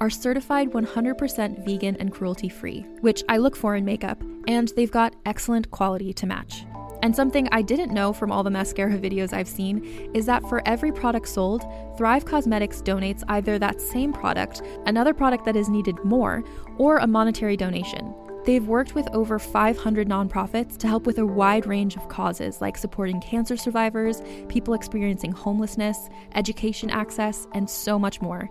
are certified 100% vegan and cruelty free, which I look for in makeup, and they've got excellent quality to match. And something I didn't know from all the mascara videos I've seen is that for every product sold, Thrive Causemetics donates either that same product, another product that is needed more, or a monetary donation. They've worked with over 500 nonprofits to help with a wide range of causes like supporting cancer survivors, people experiencing homelessness, education access, and so much more.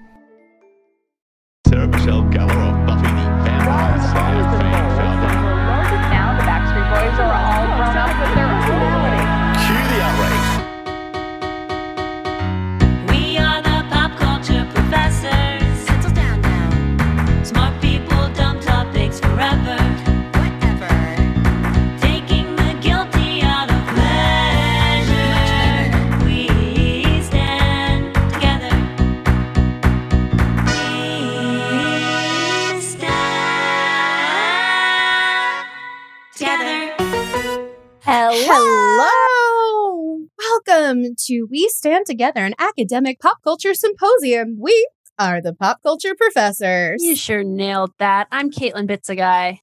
Welcome to We Stand Together, an academic pop culture symposium. We are the pop culture professors. You sure nailed that. I'm Caitlin Bitsaguy.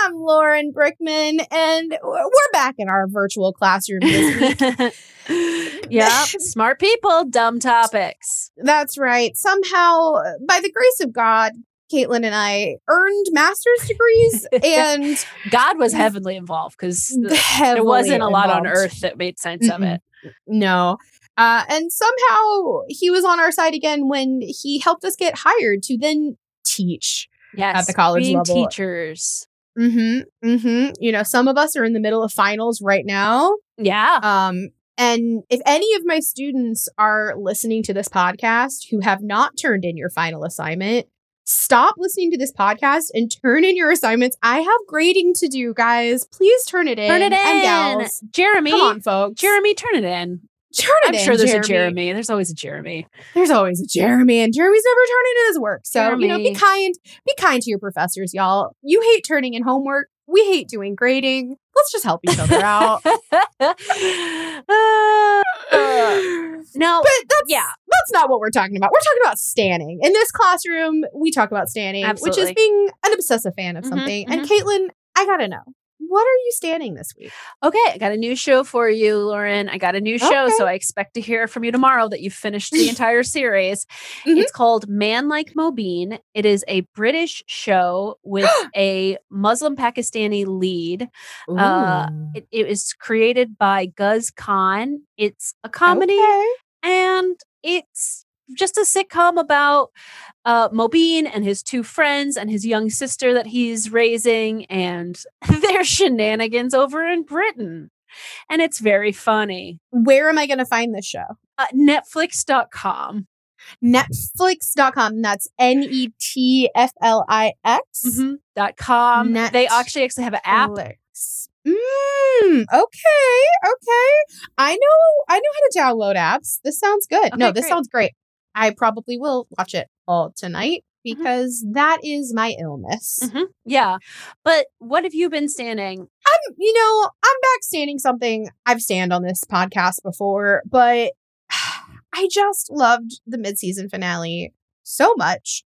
I'm Lauren Brickman, and we're back in our virtual classroom this week. yep. Smart people, dumb topics. That's right. Somehow, by the grace of God, Caitlin and I earned master's degrees, and God was heavily involved because there wasn't a lot on earth that made sense of Mm-mm. it. No. Uh, and somehow he was on our side again when he helped us get hired to then teach. Yes. the college being level. teachers. Mm-hmm. Mm-hmm. You know, some of us are in the middle of finals right now. Yeah. Um, and if any of my students are listening to this podcast who have not turned in your final assignment, stop listening to this podcast and turn in your assignments. I have grading to do, guys. Please turn it in. Turn it And in. gals. Jeremy. Come on, folks. Jeremy, turn it in. Turn it in. I'm in. sure there's Jeremy. a Jeremy. There's always a Jeremy. There's always a Jeremy, and Jeremy's never turning in his work. So, you know, be kind. Be kind to your professors, y'all. You hate turning in homework. We hate doing grading. Let's just help each other out. Uh, no. But that's yeah. that's not what we're talking about. We're talking about standing. In this classroom, we talk about standing, which is being an obsessive fan of Mhm, something. And Caitlin, I gotta know, what are you standing this week? Okay, I got a new show for you, Lauren. I got a new show, Okay. so I expect to hear from you tomorrow that you've finished the entire series. Mhm. It's called Man Like Mobeen. It is a British show with a Muslim Pakistani lead. Uh, It, it was created by Guz Khan. It's a comedy Okay. and it's just a sitcom about uh, Mobeen and his two friends and his young sister that he's raising and their shenanigans over in Britain. And it's very funny. Where am I going to find this show? Uh, Netflix.com. Netflix.com. That's N E T F L I X. Mhm. Dot com. They actually actually have an app. Mm, okay, okay. I know I know how to download apps. This sounds good. no, this great. sounds great. I probably will watch it all tonight Mm-hmm. because that is my illness. Mhm. Yeah. But what have you been standing? I'm, you know, I'm back standing something I've stand on this podcast before, but I just loved the mid-season finale so much.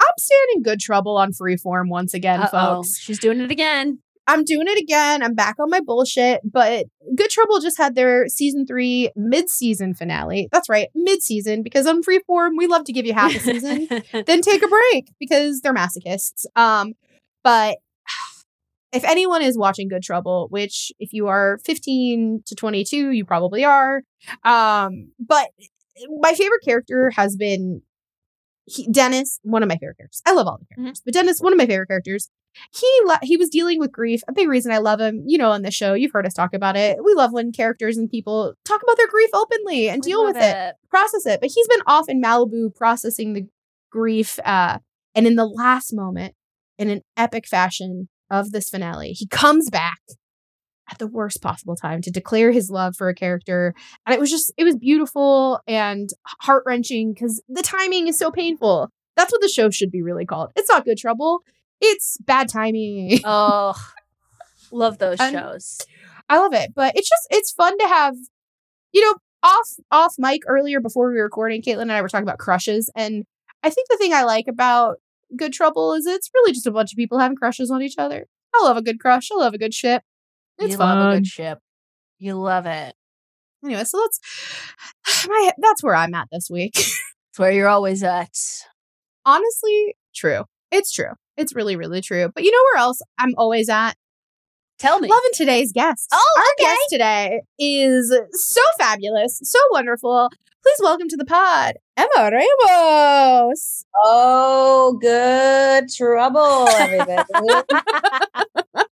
I'm standing good trouble on freeform once again, Uh-oh, folks. She's doing it again. I'm doing it again. I'm back on my bullshit, but Good Trouble just had their season three mid-season finale. That's right, mid-season, because on freeform, we love to give you half a season then take a break because they're masochists. Um, but if anyone is watching Good Trouble, which if you are 15 to 22, you probably are. Um, but my favorite character has been he, Dennis, one of my favorite characters. I love all the characters, but Dennis, one of my favorite characters. He le- he was dealing with grief. A big reason I love him, you know, on the show, you've heard us talk about it. We love when characters and people talk about their grief openly and We deal with it process it. But he's been off in Malibu processing the grief. Uh, and in the last moment, in an epic fashion of this finale, he comes back at the worst possible time to declare his love for a character. And it was just, it was beautiful and heart wrenching because the timing is so painful. That's what the show should be really called. It's not good trouble. It's bad timing. Oh, love those And- shows. I love it, but it's just it's fun to have, you know, off off mic earlier before we were recording. Caitlin and I were talking about crushes, and I think the thing I like about Good Trouble is it's really just a bunch of people having crushes on each other. I love a good crush. I love a good ship. It's you fun. love a good ship. You love it. Anyway, so that's my that's where I'm at this week. It's where you're always at. Honestly, true. It's true. It's really, really true. But you know where else I'm always at? Tell me. Loving today's guest. Oh, Our okay. guest today is so fabulous, so wonderful. Please welcome to the pod, Emma Ramos. Oh, good trouble, everybody.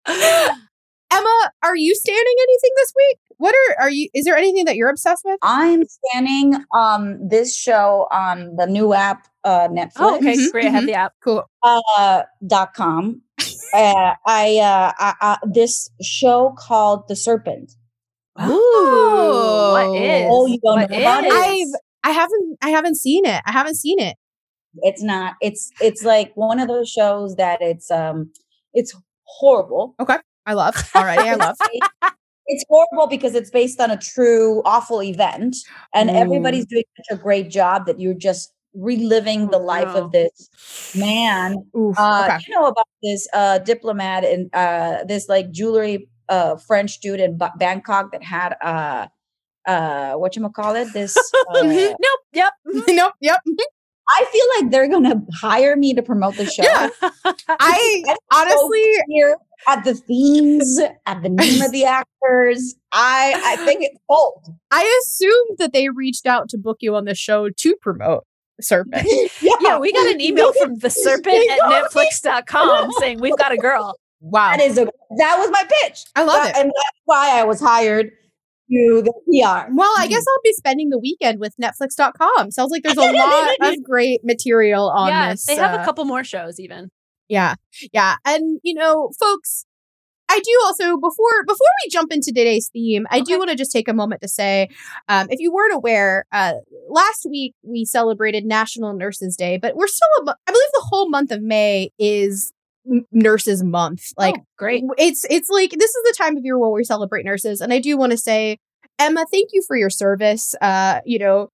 Emma, are you standing anything this week? What are are you? Is there anything that you're obsessed with? I'm scanning um this show on the new app uh Netflix Oh, okay, Mhm, great. I have mhm. the app. Cool. uh dot com. uh, I uh I, I, this show called The Serpent. Oh. what is? Oh, you don't What know about it? is? I've I haven't I haven't seen it. I haven't seen it. It's not. It's it's like one of those shows that it's um it's horrible. I love already. I love. It's horrible because it's based on a true awful event, and everybody's doing such a great job that you're just reliving the life of this man. Oof, Uh, okay. You know about this uh, diplomat and uh, this like jewelry uh, French dude in Ba- Bangkok that had uh, uh, what you call it? This uh, Mhm. Nope. Yep. nope. Yep. I feel like they're gonna hire me to promote the show. Yeah. I honestly. here at the themes, at the name of the actors. I I think it's bold. I assumed that they reached out to book you on the show to promote Serpent. yeah, we got an email from the serpent at netflix.com saying we've got a girl. Wow. That is a that was my pitch. I love That- it. And that's why I was hired to the PR. Well, I guess I'll be spending the weekend with Netflix.com. Sounds like there's a lot of great material on yeah, this. they have uh, a couple more shows even. Yeah. Yeah. And you know, folks, I do also before before we jump into today's theme, I do want to just take a moment to say, um, if you weren't aware, uh, last week we celebrated National Nurses Day, but we're still, a I believe, the whole month of May is Nurses Month. Like, Oh, great. it's it's like this is the time of year where we celebrate nurses, and I do want to say, Emma, thank you for your service. Uh, you know,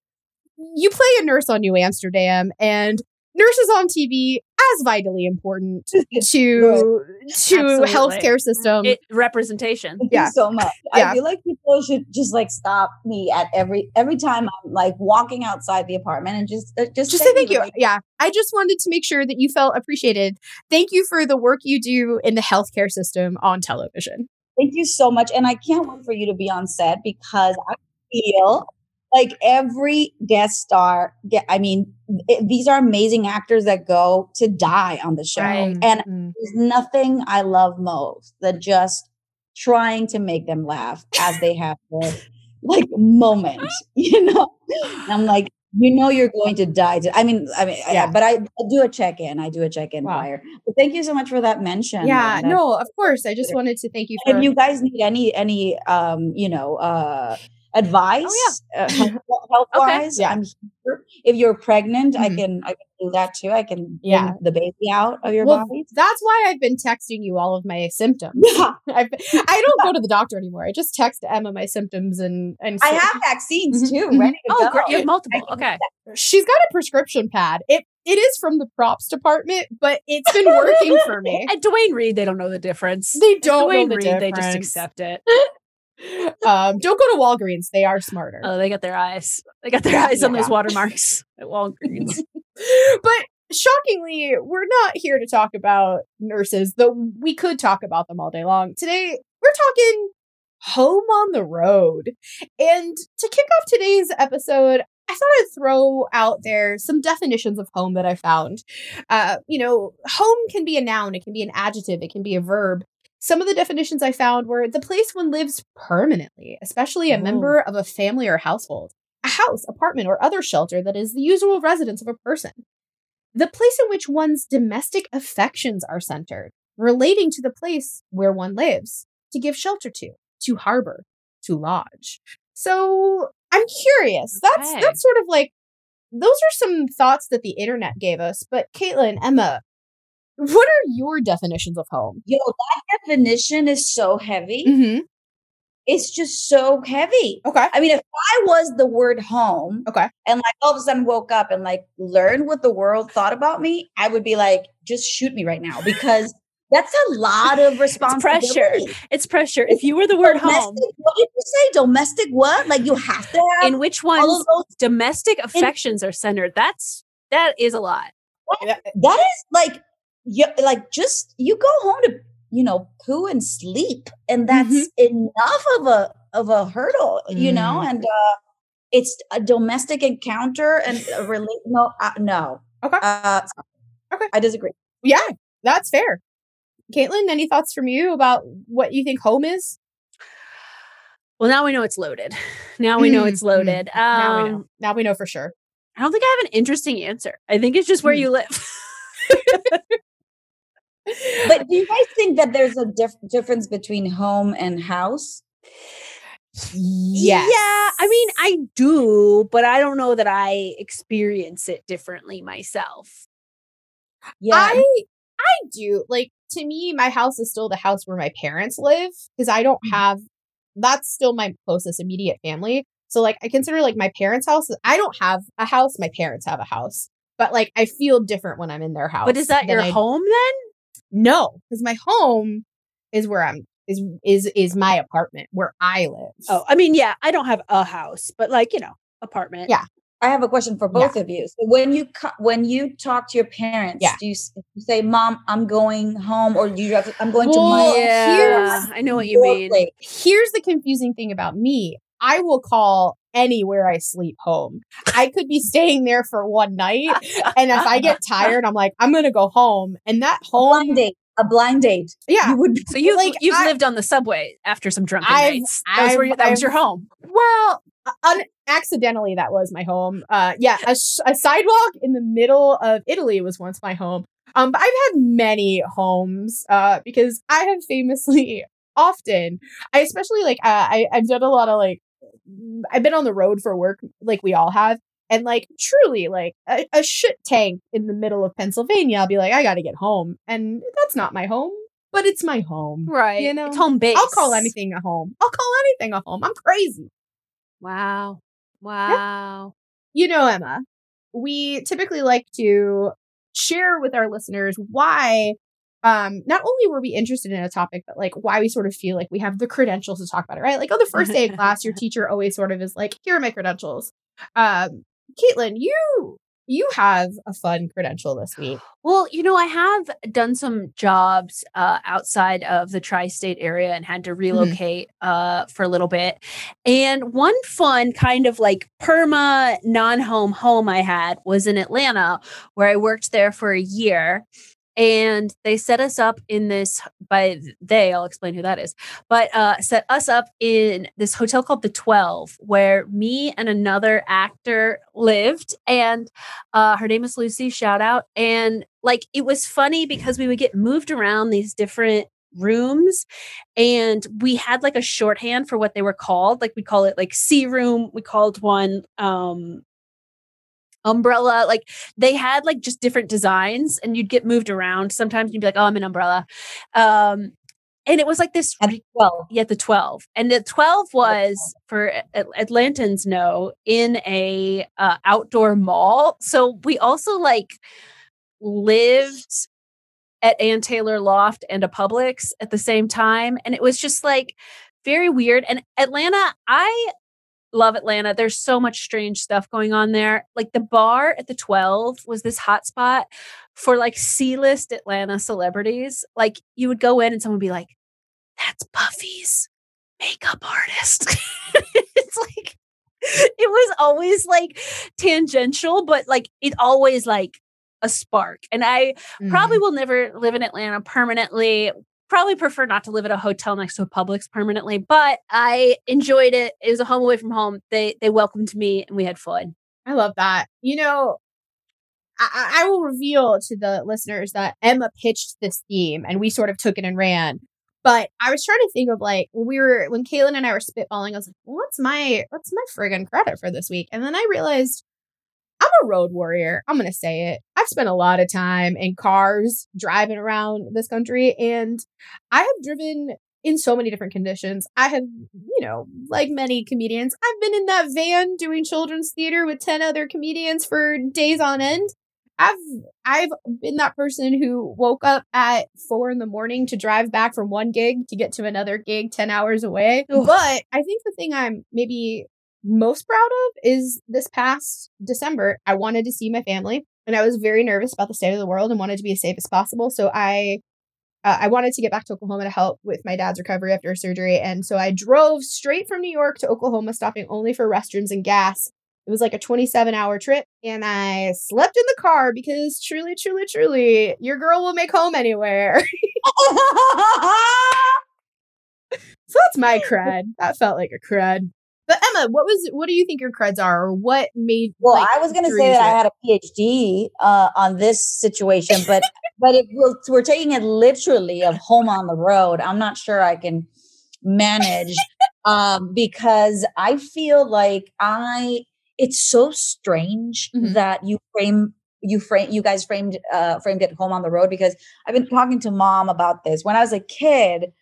you play a nurse on New Amsterdam, and nurses on TV as vitally important to to Absolutely. healthcare system. It, representation. Thank Yeah. you so much. Yeah. I feel like people should just like stop me at every every time I'm like walking outside the apartment and just uh, just just say thank you. the Yeah, I just wanted to make sure that you felt appreciated. Thank you for the work you do in the healthcare system on television. Thank you so much, and I can't wait for you to be on set because I feel like every guest star. Get, I mean, it, these are amazing actors that go to die on the show, Right. and Mhm. there's nothing I love most than just trying to make them laugh as they have their like moment, you know. And I'm like, you know, you're going to die. To, I mean, I mean, Yeah. But I, I do a check in. I do a check in Wow. prior. But thank you so much for that mention. yeah, Linda. no, of course. I just wanted to thank you for If you guys need any any um you know uh advice uh, health wise Yeah. i'm here if you're pregnant i Mhm. can i can do that too i can Yeah. bring the baby out of your well, body that's why I've been texting you all of my symptoms. Yeah. I've, I don't go to the doctor anymore. I just text Emma my symptoms and and i have vaccines Mhm, too mhm. ready to Oh, go great. Multiple. Okay. she's got a prescription pad. It it is from the props department, but it's been working for me. And Duane Reade, they don't know the difference. They don't know the Reade, they just accept it. Um, don't go to Walgreens; they are smarter. Oh, they got their eyes. They got their eyes on those watermarks at Walgreens. but shockingly, we're not here to talk about nurses, though we could talk about them all day long. Today, we're talking home on the road. And to kick off today's episode, I thought I'd throw out there some definitions of home that I found. Uh, you know, home can be a noun, it can be an adjective, it can be a verb. Some of the definitions I found were the place one lives permanently, especially a Oh. member of a family or household, a house, apartment, or other shelter that is the usual residence of a person. The place in which one's domestic affections are centered, relating to the place where one lives, to give shelter to, to harbor, to lodge. So I'm curious. That's Okay. that's sort of like those are some thoughts that the internet gave us. But Caitlin, Emma, what are your definitions of home? yo that definition is so heavy Mm-hmm. it's just so heavy Okay. i mean if i was the word home Okay. and like all of a sudden woke up and like learned what the world thought about me, I would be like, just shoot me right now because that's a lot of responsibility. pressure. It's pressure. If you were the word home, Domestic- What did you say? Domestic what? Like you have to have in which all one's of those. domestic affections are centered, that's that is a lot. That is like you like just you go home to you know poo and sleep, and that's Mm-hmm. enough of a of a hurdle, you know. Mm. And uh it's a domestic encounter and a rela- no uh, no Okay. uh Okay. I disagree. Yeah, that's fair. Caitlin, any thoughts from you about what you think home is? Well, now we know it's loaded. Now we know Mm, it's loaded. now we know. Um, Now we know for sure. I don't think I have an interesting answer. I think it's just where Mm. you live. But do you guys think that there's a diff- difference between home and house? Yes. Yeah, I mean, I do, but I don't know that I experience it differently myself. Yeah. I I do. Like to me, my house is still the house where my parents live because I don't Mm-hmm. have that's still my closest immediate family. So like I consider like my parents' house. I don't have a house. My parents have a house. But like I feel different when I'm in their house. But is that your I- home then? No, because my home is where I'm is is is my apartment where I live. Oh, I mean, yeah, I don't have a house, but like, you know, apartment. Yeah. I have a question for Yeah. both of you. So when you co- when you talk to your parents, Yeah. do you, s- you say, "Mom, I'm going home," or do you have? I'm going to my Yeah, I know what you mean. place." here's the confusing thing about me. I will call anywhere I sleep home. I could be staying there for one night, and if I get tired, I'm like, I'm gonna go home. And that blind home, date, a blind date. yeah. You would So you've Like, you've I- lived on the subway after some drunken I've- nights. That was, where you, that was your home. Well, un- accidentally, that was my home. Uh, yeah, a, sh- a sidewalk in the middle of Italy was once my home. Um, but I've had many homes. Uh, because I have famously often, I especially like, uh, I I've done a lot of like, I've been on the road for work, like we all have. And like truly, like a, a shit tank in the middle of Pennsylvania, I'll be like, I gotta get home, and that's not my home, but it's my home. Right. You know, it's home base. I'll call anything a home. I'll call anything a home. I'm crazy. Wow. Wow. you know, Emma, we typically like to share with our listeners why um not only were we interested in a topic but like why we sort of feel like we have the credentials to talk about it right like on the first day of class your teacher always sort of is like here are my credentials um caitlin you you have a fun credential this week. Well, you know, I have done some jobs uh, outside of the tri-state area and had to relocate uh, for a little bit. And one fun kind of like perma non-home home I had was in Atlanta, where I worked there for a year. And they set us up in this by they, I'll explain who that is, but uh, set us up in this hotel called the 12, where me and another actor lived. And uh, her name is Lucy, shout out. And like it was funny because we would get moved around these different rooms and we had like a shorthand for what they were called like we call it like C room we called one um umbrella like they had like just different designs and you'd get moved around sometimes you'd be like oh i'm an umbrella um and it was like this At 12. yeah the 12 and the 12 was for At- atlantans know in a uh, outdoor mall so we also like lived at Ann Taylor Loft and a Publix at the same time. And it was just like very weird. And Atlanta, I love Atlanta. There's so much strange stuff going on there. Like the bar at the 12 was this hotspot for like C list Atlanta celebrities. Like you would go in and someone would be like, that's Buffy's makeup artist. it's like, it was always like tangential, but like it always like a spark. And I probably mm-hmm. will never live in Atlanta permanently. Probably prefer not to live at a hotel next to a Publix permanently, but I enjoyed it. It was a home away from home. They they welcomed me and we had fun. I love that. You know, I, I will reveal to the listeners that Emma pitched this theme and we sort of took it and ran. But I was trying to think of like when we were when Caitlin and I were spitballing, I was like, what's my what's my friggin' credit for this week? And then I realized I'm a road warrior. I'm gonna say it. I've spent a lot of time in cars driving around this country, and I have driven in so many different conditions. I have, you know, like many comedians, I've been in that van doing children's theater with 10 other comedians for days on end. I've I've been that person who woke up at four in the morning to drive back from one gig to get to another gig 10 hours away. But I think the thing I'm maybe most proud of is this past December, I wanted to see my family and I was very nervous about the state of the world and wanted to be as safe as possible. So I uh, I wanted to get back to Oklahoma to help with my dad's recovery after surgery. And so I drove straight from New York to Oklahoma, stopping only for restrooms and gas. It was like a 27 hour trip. And I slept in the car because truly, truly, truly, your girl will make home anywhere. so that's my cred. That felt like a cred. But Emma, what was what do you think your creds are, or what made? Well, like, I was going to say that I had a PhD uh, on this situation, but but if we're, we're taking it literally of home on the road, I'm not sure I can manage um, because I feel like I. It's so strange Mhm. that you frame you frame you guys framed uh, framed it home on the road because I've been talking to mom about this when I was a kid.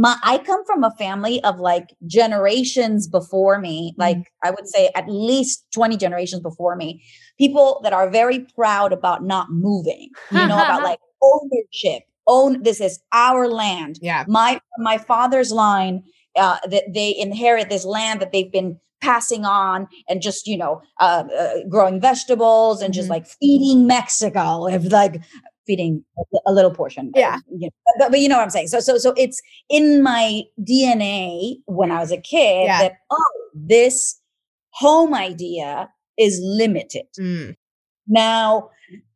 My, I come from a family of like generations before me, like I would say at least 20 generations before me, people that are very proud about not moving, you know, about like ownership. Own this is our land. Yeah. My my father's line, uh, that they inherit this land that they've been passing on and just you know uh, uh, growing vegetables and just Mhm. like feeding Mexico, if like feeding a, little portion. Yeah. you know, but, but you know what I'm saying. So so so it's in my DNA when I was a kid Yeah. that oh this home idea is limited. Mm. Now,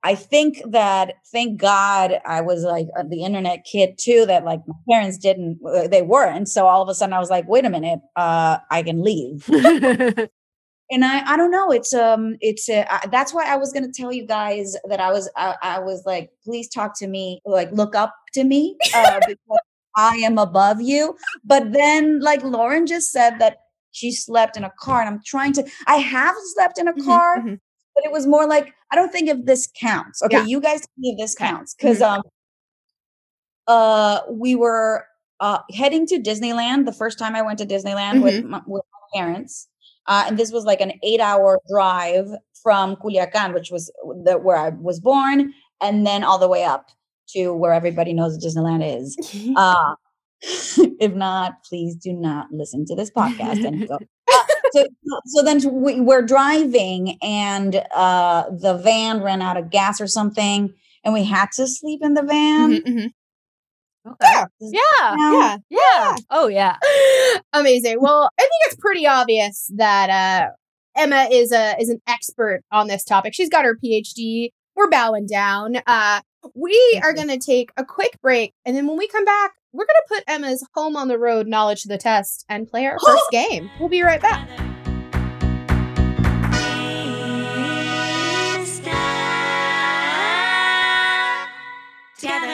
I think that thank God I was like the internet kid too. That like my parents didn't, uh, they weren't. So all of a sudden I was like, wait a minute, uh, I can leave. and I, I don't know. It's um, it's uh, I, that's why I was gonna tell you guys that I was, I, I was like, please talk to me, like look up to me, uh, because I am above you. But then, like Lauren just said that she slept in a car, and I'm trying to. I have slept in a Mhm, car mhm. but it was more like I don't think if this counts. Okay, Yeah. you guys tell me if this counts because um uh we were uh heading to Disneyland the first time I went to Disneyland with my, with my parents. Uh, and this was like an eight hour drive from Culiacan, which was the, where I was born, and then all the way up to where everybody knows Disneyland is. Uh, if not, please do not listen to this podcast and go. Uh, so, so then we, we're driving and uh the van ran out of gas or something and we had to sleep in the van Mhm, mhm. Okay. Yeah. Yeah. Yeah. Yeah. Oh yeah. Amazing. Well, I think it's pretty obvious that uh, Emma is a is an expert on this topic. She's got her PhD. We're bowing down. Uh, we are going to take a quick break, and then when we come back, we're going to put Emma's home on the road knowledge to the test and play our first game. We'll be right back. Together.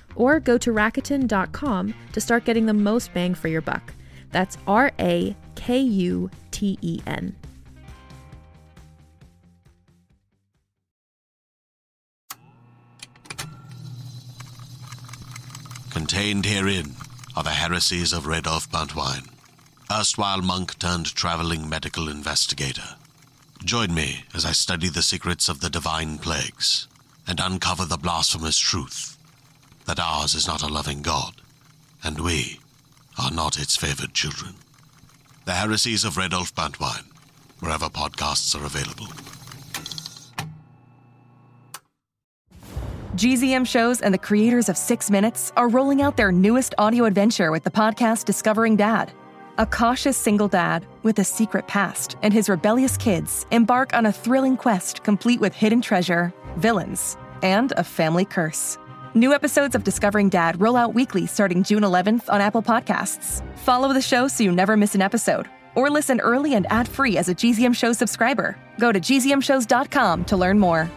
Or go to Rakuten.com to start getting the most bang for your buck. That's R A K U T E N. Contained herein are the heresies of Radolf Buntwine, erstwhile monk turned traveling medical investigator. Join me as I study the secrets of the divine plagues and uncover the blasphemous truth that ours is not a loving God, and we are not its favored children. The heresies of Radolf Buntwine, wherever podcasts are available. GZM shows and the creators of Six Minutes are rolling out their newest audio adventure with the podcast Discovering Dad. A cautious single dad with a secret past and his rebellious kids embark on a thrilling quest complete with hidden treasure, villains, and a family curse. New episodes of Discovering Dad roll out weekly starting June 11th on Apple Podcasts. Follow the show so you never miss an episode. Or listen early and ad free as a GZM Show subscriber. Go to gzmshows.com to learn more.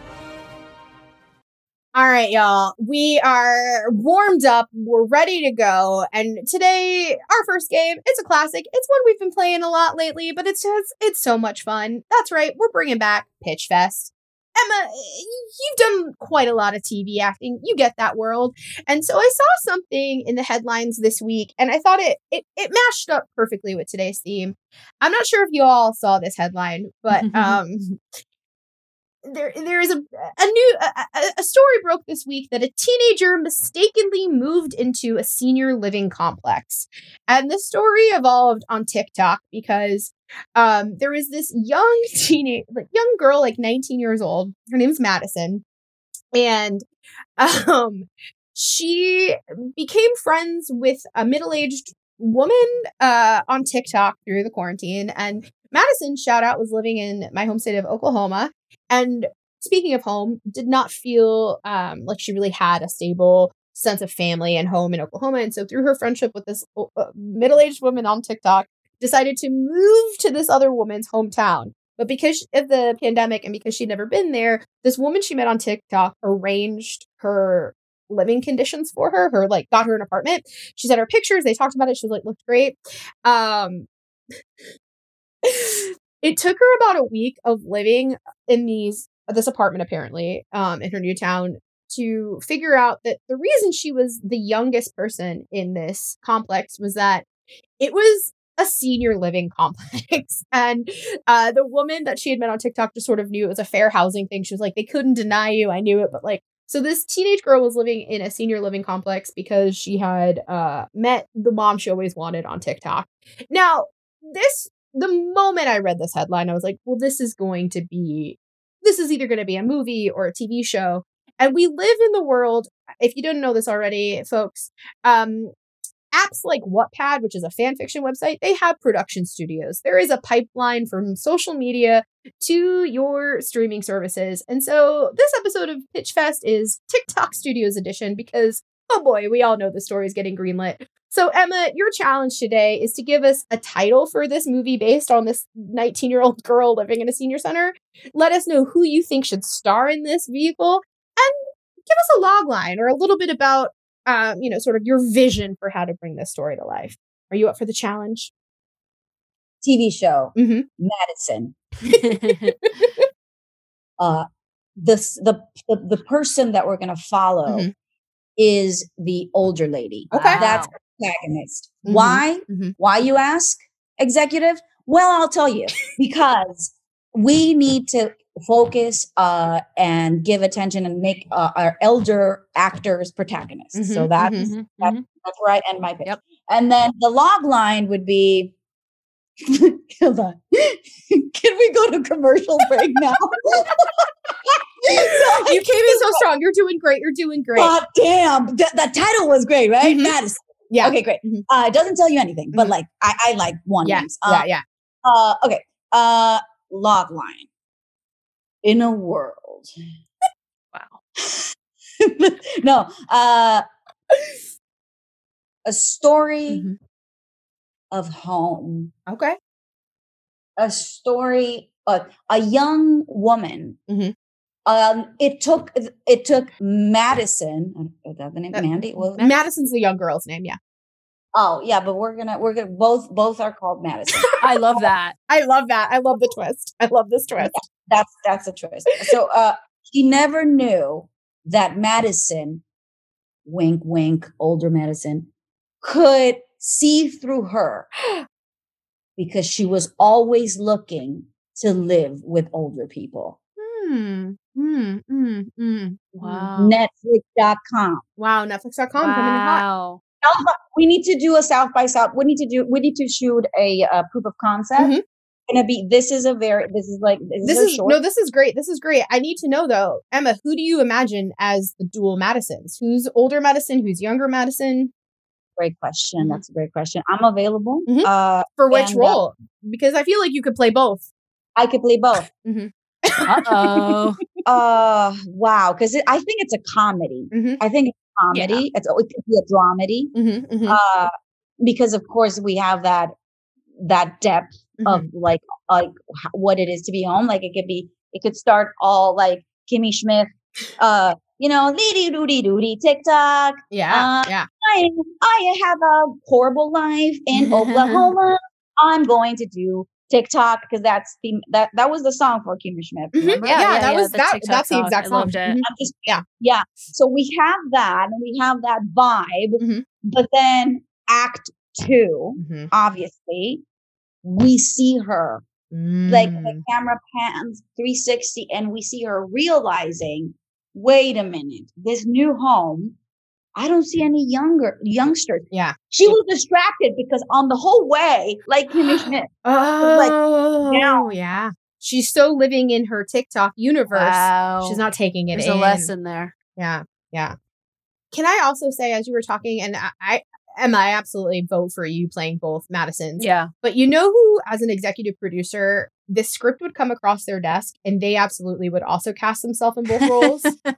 All right, y'all. We are warmed up. We're ready to go. And today, our first game, it's a classic. It's one we've been playing a lot lately, but it's just, it's so much fun. That's right. We're bringing back Pitch Fest. Emma, you've done quite a lot of TV acting. You get that world. And so I saw something in the headlines this week and I thought it it, it mashed up perfectly with today's theme. I'm not sure if you all saw this headline, but um there there is a a new a, a- story broke this week that a teenager mistakenly moved into a senior living complex. And the story evolved on TikTok because um there was this young teenage like young girl like 19 years old. Her name's Madison. And um she became friends with a middle-aged woman uh on TikTok through the quarantine and Madison shout out was living in my home state of Oklahoma and speaking of home, did not feel um, like she really had a stable sense of family and home in Oklahoma. And so, through her friendship with this uh, middle aged woman on TikTok, decided to move to this other woman's hometown. But because of the pandemic and because she'd never been there, this woman she met on TikTok arranged her living conditions for her, her like got her an apartment. She sent her pictures, they talked about it, she was like, looked great. Um it took her about a week of living in these this apartment apparently um in her new town to figure out that the reason she was the youngest person in this complex was that it was a senior living complex. And uh the woman that she had met on TikTok just sort of knew it was a fair housing thing. She was like they couldn't deny you. I knew it. But like so this teenage girl was living in a senior living complex because she had uh met the mom she always wanted on TikTok. Now this the moment I read this headline, I was like, well, this is going to be, this is either going to be a movie or a TV show. And we live in the world, if you didn't know this already, folks, um, apps like Wattpad, which is a fan fiction website, they have production studios. There is a pipeline from social media to your streaming services. And so this episode of Pitch Fest is TikTok Studios edition because, oh boy, we all know the story is getting greenlit. So, Emma, your challenge today is to give us a title for this movie based on this 19 year old girl living in a senior center. Let us know who you think should star in this vehicle and give us a log line or a little bit about, um, you know, sort of your vision for how to bring this story to life. Are you up for the challenge? TV show, Mm-hmm. Madison. Uh, this the, the the person that we're gonna follow Mhm. is the older lady. Okay. That's Wow. Protagonist. Mhm. Why? Mhm. Why you ask, executive? Well, I'll tell you because we need to focus uh, and give attention and make uh, our elder actors protagonists. so Mhm, that's Mhm, that- mhm. that's where I end my pitch. Yep. And then the log line would be. Hold on. Can we go to commercial break now? You came in so strong. You're doing great. You're doing great. God damn. The, the title was great, right? Mhm. Madison. Yeah. Okay, great. Mhm. Uh, it doesn't tell you anything, but Mhm. like I, I like one Yeah. names. Yeah. Uh, Yeah. uh, okay. Uh, log line. In a world. Wow. no. Uh, a story Mhm. of home. Okay. A story. Uh, a young woman. Mhm. Um, it took it took Madison. uh, Is that the name? Uh, Mandy. Madison's the young girl's name. Yeah. Oh yeah, but we're gonna we're gonna both both are called Madison. I love that. I love that. I love the twist. I love this twist. that's that's a twist. So uh he never knew that Madison, wink wink, older Madison, could see through her because she was always looking to live with older people. Hmm. Hmm. Hmm. Hmm. Wow. Netflix.com. Wow. Netflix.com coming in. Wow. We need to do a South by South. We need to do. We need to shoot a, uh proof of concept. Mhm. Gonna be. This is a very. This is like. This, This is, is no. This is great. This is great. I need to know though, Emma. Who do you imagine as the dual Madisons? Who's older Madison? Who's younger Madison? great question. Mhm. That's a great question. I'm available. Mhm. Uh, For which And, uh, role? Because I feel like you could play both. I could play both. Uh oh. Uh, wow. Because I think it's a comedy. Mhm. I think comedy. It's it could be a dramedy. Mm-hmm, mm-hmm, Uh, because of course we have that that depth of mm-hmm. like like what it is to be home. Like it could be. It could start all like Kimmy Schmidt. Uh, you know, doody doody doody TikTok. yeah, uh, yeah. I I have a horrible life in Oklahoma. I'm going to do TikTok because that's the that that was the song for Kimmy Schmidt. Mhm. Remember? Yeah, yeah, that yeah, was the that. TikTok That's the song. exact I song. loved it. Mhm. Just Yeah. yeah. So we have that and we have that vibe, Mhm. but then Act 2 Mhm. obviously, we see her like the Mm. camera pans 360 and we see her realizing, wait a minute, this new home. I don't see any younger youngsters. Yeah. She was distracted because on the whole way, like Kimmy Schmidt, Oh, now- yeah. She's so living in her TikTok universe. Wow. She's not taking it There's in. a lesson there. Yeah, yeah. Can I also say, as you were talking, and I, I Emma, I absolutely vote for you playing both Madisons. Yeah. But you know who, as an executive producer, this script would come across their desk, and they absolutely would also cast themselves in both roles.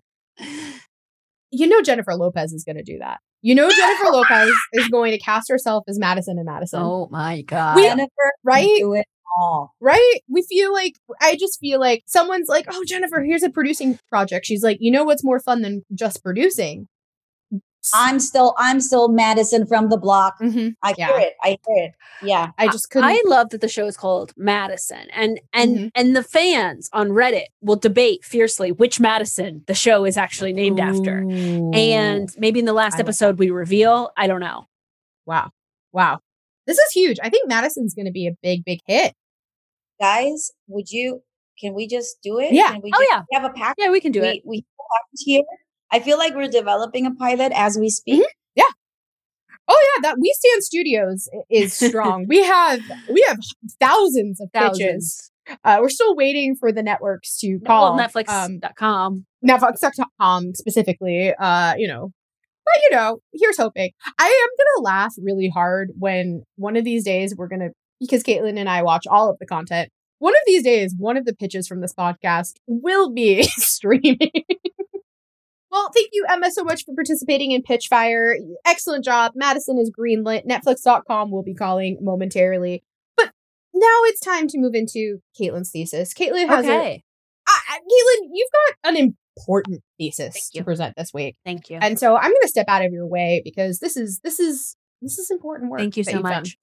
you know, Jennifer Lopez is going to do that. You know, Jennifer Lopez is going to cast herself as Madison and Madison. oh my god. We- Jennifer, right? do it all. right? We feel like I just feel like someone's like, "Oh, Jennifer, here's a producing project." She's like, "You know what's more fun than just producing?" I'm still, I'm still Madison from the block. Mhm. I Yeah. hear it. I hear it. Yeah. I just couldn't. I love that the show is called Madison, and and Mhm. and the fans on Reddit will debate fiercely which Madison the show is actually named after. And maybe in the last I episode we reveal. I don't know. wow, wow, this is huge. I think Madison's going to be a big, big hit. Guys, would you, can we just do it? Yeah. Can we Oh, yeah. have a pack? Yeah, we can do we, it. We have a package here. I feel like we're developing a pilot as we speak. Yeah. Oh yeah, that We Stand Studios is strong. we have we have thousands of pitches. Thousands. Uh, we're still waiting for the networks to call Well, Um, Netflix.com. Netflix.com specifically. Uh, you know, but you know, here's hoping. I am gonna laugh really hard when one of these days we're gonna because Caitlin and I watch all of the content. One of these days, one of the pitches from this podcast will be streaming. Well, thank you, Emma, so much for participating in Pitchfire. Excellent job. Madison is greenlit. Netflix.com will be calling momentarily. But now it's time to move into Caitlin's thesis. Caitlin has a Okay. I, I- Caitlin, you've got an important thesis to present this week, Thank you. and so I'm going to step out of your way because this is this is this is important work. Thank you so done. much.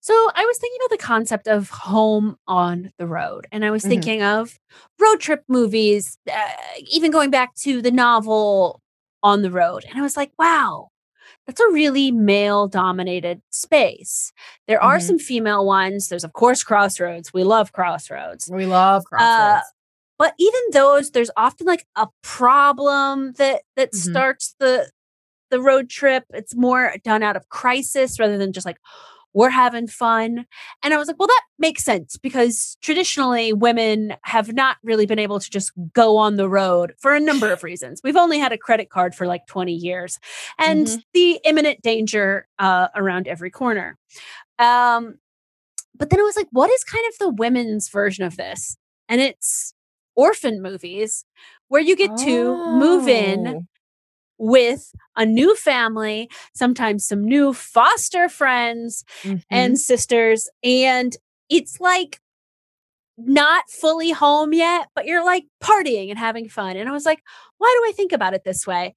So I was thinking about the concept of home on the road, and I was Mhm. thinking of road trip movies, uh, even going back to the novel On the Road, and I was like, wow. That's a really male dominated space. There are Mhm. some female ones. There's, of course, Crossroads. We love Crossroads. We love Uh, Crossroads. but even those, there's often like a problem that that Mhm. starts the the road trip. It's more done out of crisis rather than just like we're having fun. And I was like, well, that makes sense because traditionally women have not really been able to just go on the road for a number of reasons. We've only had a credit card for like 20 years and Mhm. the imminent danger uh, around every corner. Um, but then I was like, what is kind of the women's version of this? And it's orphan movies where you get to move in Oh. With a new family, sometimes some new foster friends Mhm. and sisters. And it's like not fully home yet, but you're like partying and having fun. And I was like, why do I think about it this way?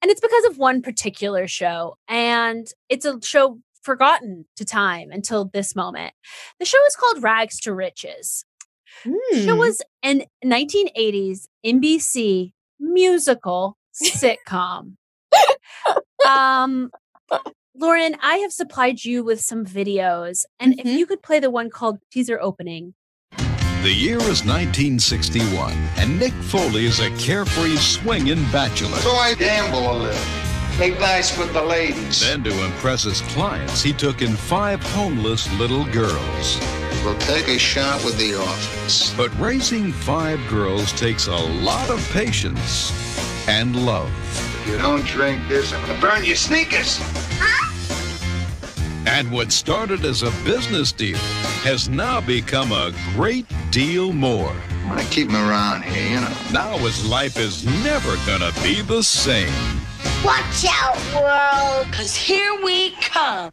And it's because of one particular show. And it's a show forgotten to time until this moment. The show is called Rags to Riches. The show Hmm. was an 1980s NBC musical sitcom. um, Lauren, I have supplied you with some videos, and if Mhm. you could play the one called teaser opening. The year is 1961, and Nick Foley is a carefree swinging bachelor. So I gamble a little. Make nice with the ladies. Then, to impress his clients, he took in five homeless little girls. We'll take a shot with the orphans. But raising five girls takes a lot of patience and love. If you don't drink this, I'm gonna burn your sneakers. And what started as a business deal has now become a great deal more. I'm gonna keep him around here, you know. Now his life is never gonna be the same. Watch out, world, cause here we come.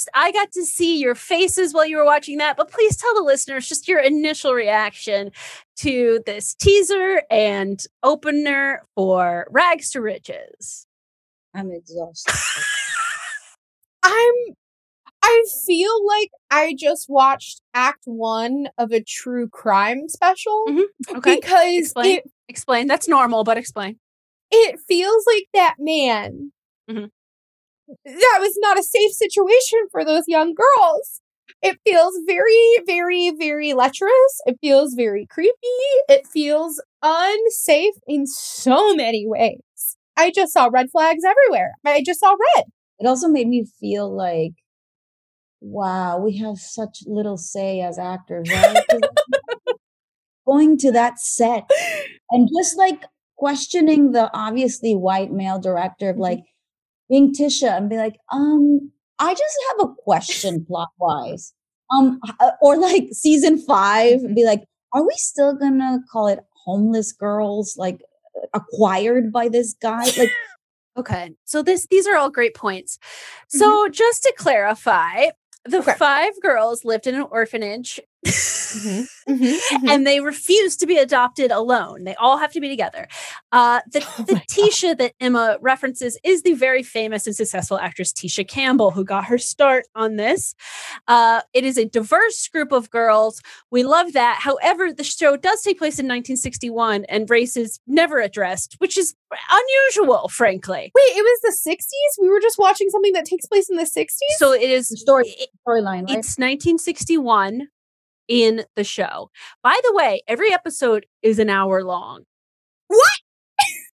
Just I got to see your faces while you were watching that, but please tell the listeners just your initial reaction to this teaser and opener for Rags to Riches. I'm exhausted. I'm I feel like I just watched act 1 of a true crime special Mhm. Okay. because Explain. it Explain. That's normal, but explain. it feels like that man Mhm. That was not a safe situation for those young girls It feels very, very, very lecherous. It feels very creepy. It feels unsafe in so many ways. I just saw red flags everywhere. I just saw red. It also made me feel like, wow, we have such little say as actors, right? Going to that set and just like questioning the obviously white male director of like being Tisha and be like, um, I just have a question plot wise. Um, uh, or like season five, and be like, are we still gonna call it homeless girls like acquired by this guy? Like, Okay. So this these are all great points. So just to clarify, the five girls lived in an orphanage and they refuse to be adopted alone. They all have to be together. Uh, the the Tisha that Emma references is the very famous and successful actress Tisha Campbell, who got her start on this. Uh, it is a diverse group of girls. We love that. However, the show does take place in 1961 and race is never addressed, which is unusual, frankly. Wait, it was the 60s? We were just watching something that takes place in the 60s? So it is story storyline, right? It's 1961 in the show. By the way, every episode is an hour long. What?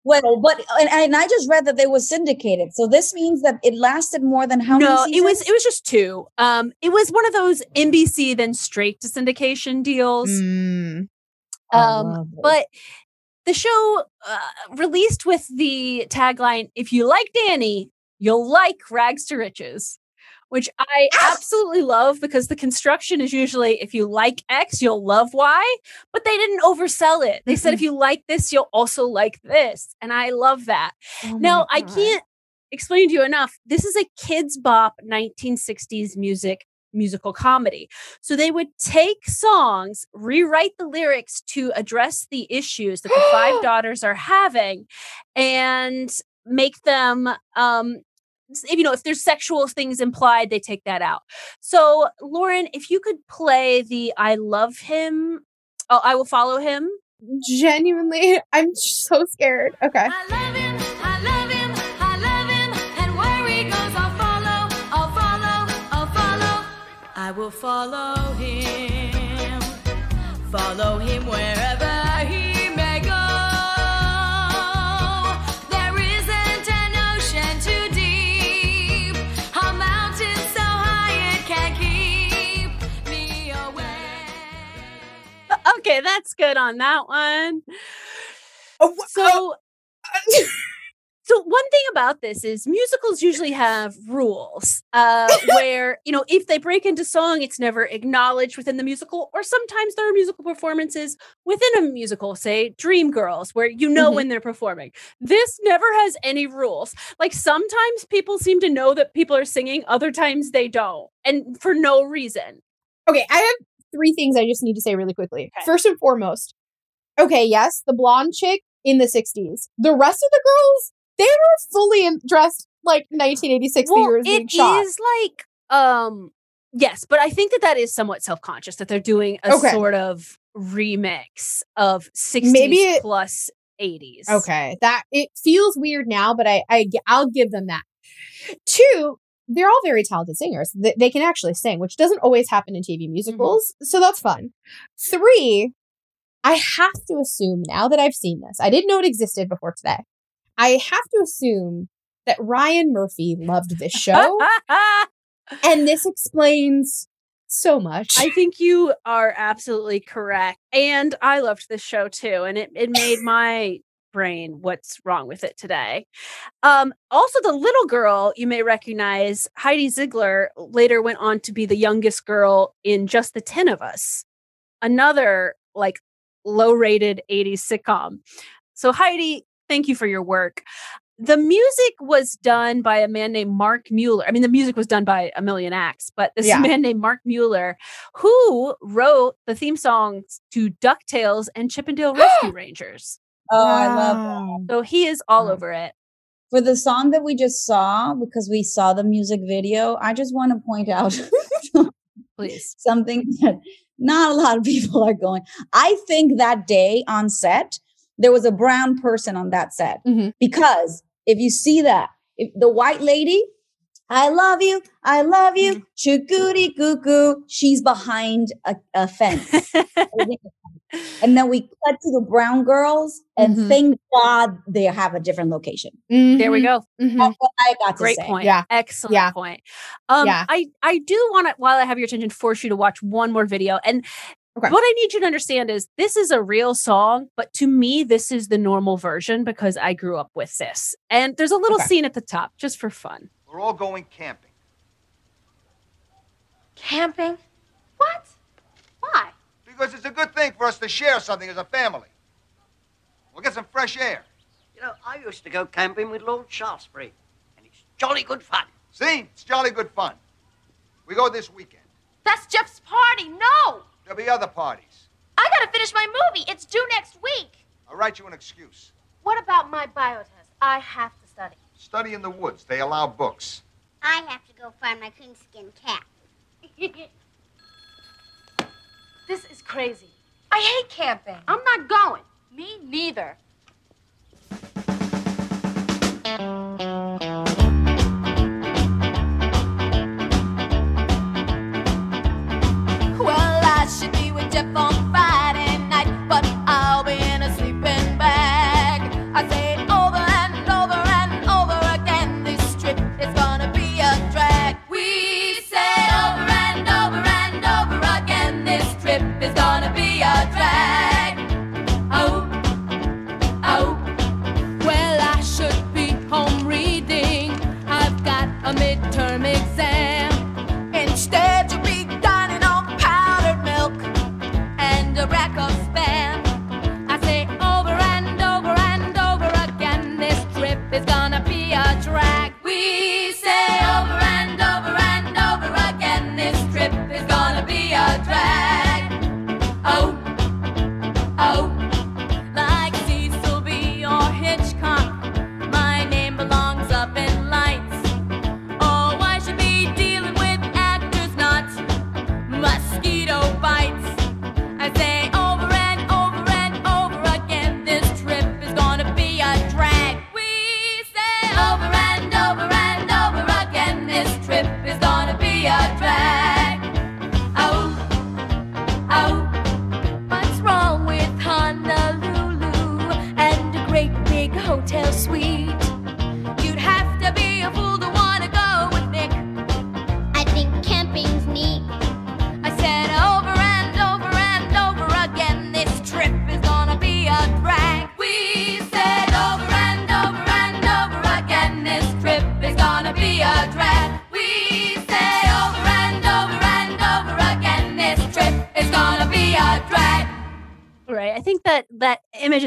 well, but and, and I just read that they was syndicated, so this means that it lasted more than how no, many it was it was just two. Um, it was one of those NBC then straight to syndication deals. Mm. Um, but the show uh, released with the tagline "If you like Annie, you'll like Rags to Riches." Which I absolutely love because the construction is usually if you like X, you'll love Y, but they didn't oversell it. They said if you like this, you'll also like this. And I love that. Oh now, I can't explain to you enough. This is a Kidz Bop 1960s music musical comedy. So they would take songs, rewrite the lyrics to address the issues that the five daughters are having and make them um if you know if there's sexual things implied they take that out. So Lauren, if you could play the I love him oh I will follow him Genuinely, I'm so scared. Okay. I will follow him, follow him wherever Okay, that's good on that one. Oh, so, so one thing about this is musicals usually have rules uh, where you know if they break into song, it's never acknowledged within the musical, or sometimes there are musical performances within a musical, say Dreamgirls, where you know Mhm. when they're performing. This never has any rules. Like sometimes people seem to know that people are singing, other times they don't, and for no reason. Okay, I have three things I just need to say really quickly. First and foremost, okay, yes, the blonde chick in the 60s. The rest of the girls, they were fully in- dressed like 1986 the year it being shot. is like um yes but i think that that is somewhat self-conscious that they're doing a Okay. sort of remix of 60s Maybe it- plus 80s Okay, that it feels weird now, but I, I I'll give them that. Two, they're all very talented singers. They, can actually sing, which doesn't always happen in TV mm-hmm. musicals, so that's fun. Three, I have to assume now that I've seen this, I didn't know it existed before today. I have to assume that Ryan Murphy loved this show, and this explains so much. i think you are absolutely correct and i loved this show too and it, it made my brain what's wrong with it today um also the little girl you may recognize heidi zeigler later went on to be the youngest girl in just the 10 of us another like low rated 80s sitcom. So, Heidi, thank you for your work. The music was done by a man named Mark Mueller. I mean, the music was done by a million acts, but this Yeah. man named Mark Mueller, who wrote the theme songs to DuckTales and Chip 'n Dale Rescue Rangers. Oh, I love that. So he is all over it. For the song that we just saw, because we saw the music video, I just want to point out Please. something that not a lot of people are going. I think that day on set, there was a brown person on that set Mhm. because if you see that, if the white lady I love you. I love Mm-hmm. you. Goo goo. She's behind a, a fence. and then we cut to the brown girls, and Mhm. thank God they have a different location. There we go. Mhm. That's what I got to Great say. point. Yeah. Excellent Yeah. point. Um, Yeah. I I do want to, while I have your attention, force you to watch one more video. And Okay. what I need you to understand is this is a real song, but to me, this is the normal version because I grew up with this. And there's a little Okay. scene at the top just for fun. We're all going camping. Camping? What? Why? Because it's a good thing for us to share something as a family. We'll get some fresh air. You know, I used to go camping with Lord Shaftesbury, and it's jolly good fun. See? It's jolly good fun. We go this weekend. That's Jeff's party. No! There'll be other parties. I gotta finish my movie. It's due next week. I'll write you an excuse. What about my bio test? I have to study. Study in the woods. They allow books. I have to go find my coonskin cat. this is crazy. I hate camping. I'm not going. Me neither.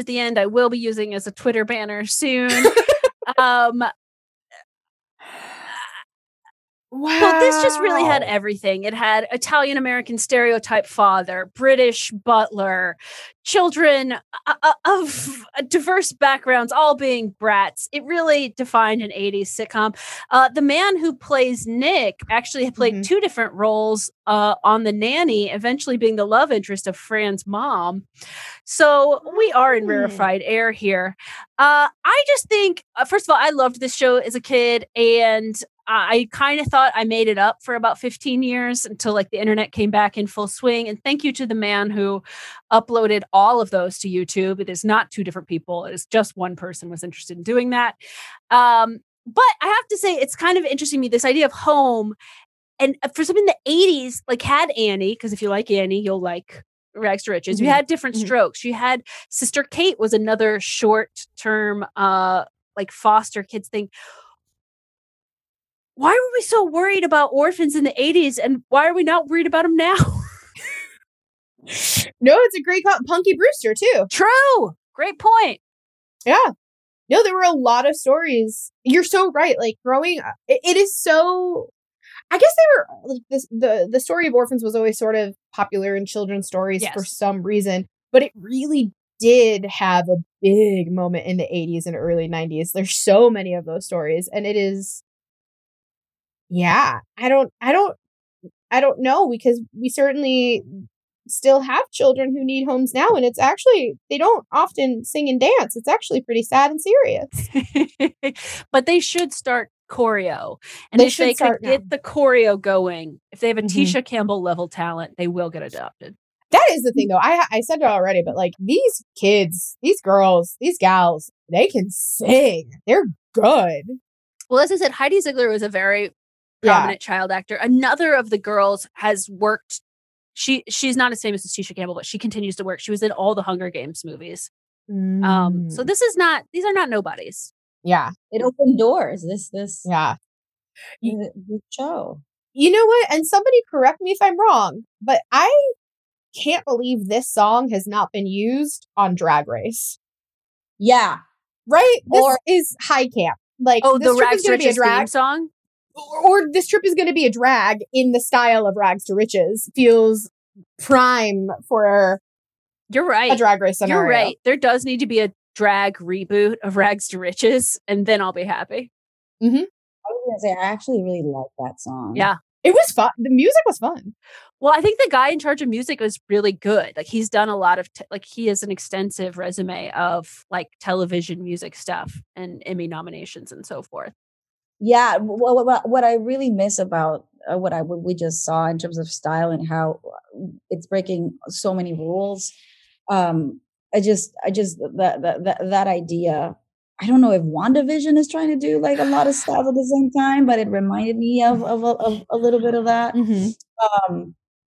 At the end I will be using as a Twitter banner soon. um Well, this just really had everything. It had Italian American stereotype father, British butler, children uh, uh, of diverse backgrounds, all being brats. It really defined an 80s sitcom. Uh, the man who plays Nick actually played two different roles uh, on The Nanny, eventually being the love interest of Fran's mom. So we are in rarefied air here. Uh, I just think, uh, first of all, I loved this show as a kid, and I kind of thought I made it up for about 15 years until like the internet came back in full swing. And thank you to the man who uploaded all of those to YouTube. It is not two different people, it is just one person was interested in doing that. Um, but I have to say, it's kind of interesting to me this idea of home. And uh, for something in the 80s, like had Annie, because if you like Annie, you'll like rags to riches. You Mhm. had different Mhm. strokes. You had Sister Kate was another short term uh like foster kids thing. Why were we so worried about orphans in the 80s and why are we not worried about them now? No, it's a great call. Punky Brewster too. True. Great point. Yeah. No, there were a lot of stories. You're so right. Like growing up, it, it is so. I guess they were like this. The the story of orphans was always sort of popular in children's stories for some reason, but it really did have a big moment in the 80s and early 90s. There's so many of those stories, and it is. Yeah, I don't. I don't. I don't know because we certainly still have children who need homes now and it's actually they don't often sing and dance it's actually pretty sad and serious but they should start choreo. And They if should they could now. get the choreo going, if they have a Mhm. Tisha Campbell level talent, they will get adopted. That is the thing, though. I I said it already, but like these kids, these girls, these gals, they can sing. They're good. Well, as I said, Heidi Zeigler was a very Yeah. prominent child actor. Another of the girls has worked. She she's not as famous as Tisha Campbell, but she continues to work. She was in all the Hunger Games movies. Um, so Mm. this is not; these are not nobodies. yeah, It opened doors. This this yeah. th- this show. You know what? And somebody correct me if I'm wrong, but I can't believe this song has not been used on Drag Race. Yeah. Right? This Or- is high camp. Like Oh, this the trip Rags is to gonna a theme drag song. Or, or this trip is going to be a drag in the style of Rags to Riches. Feels prime for You're right. a drag race scenario. You're right. There does need to be a drag reboot of Rags to Riches, and then I'll be happy. Mm-hmm. I was gonna say I actually really like that song. Yeah. It was fun. The music was fun. Well, I think the guy in charge of music was really good. Like he's done a lot of te- like he has an extensive resume of like television music stuff and Emmy nominations and so forth. Yeah what, what, what i really miss about uh, what i what we just saw in terms of style and how uh, it's breaking so many rules um i just i just that that that, that idea i don't know if wandavision is trying to do like a lot of styles at the same time but it reminded me of of, a- of a little bit of that um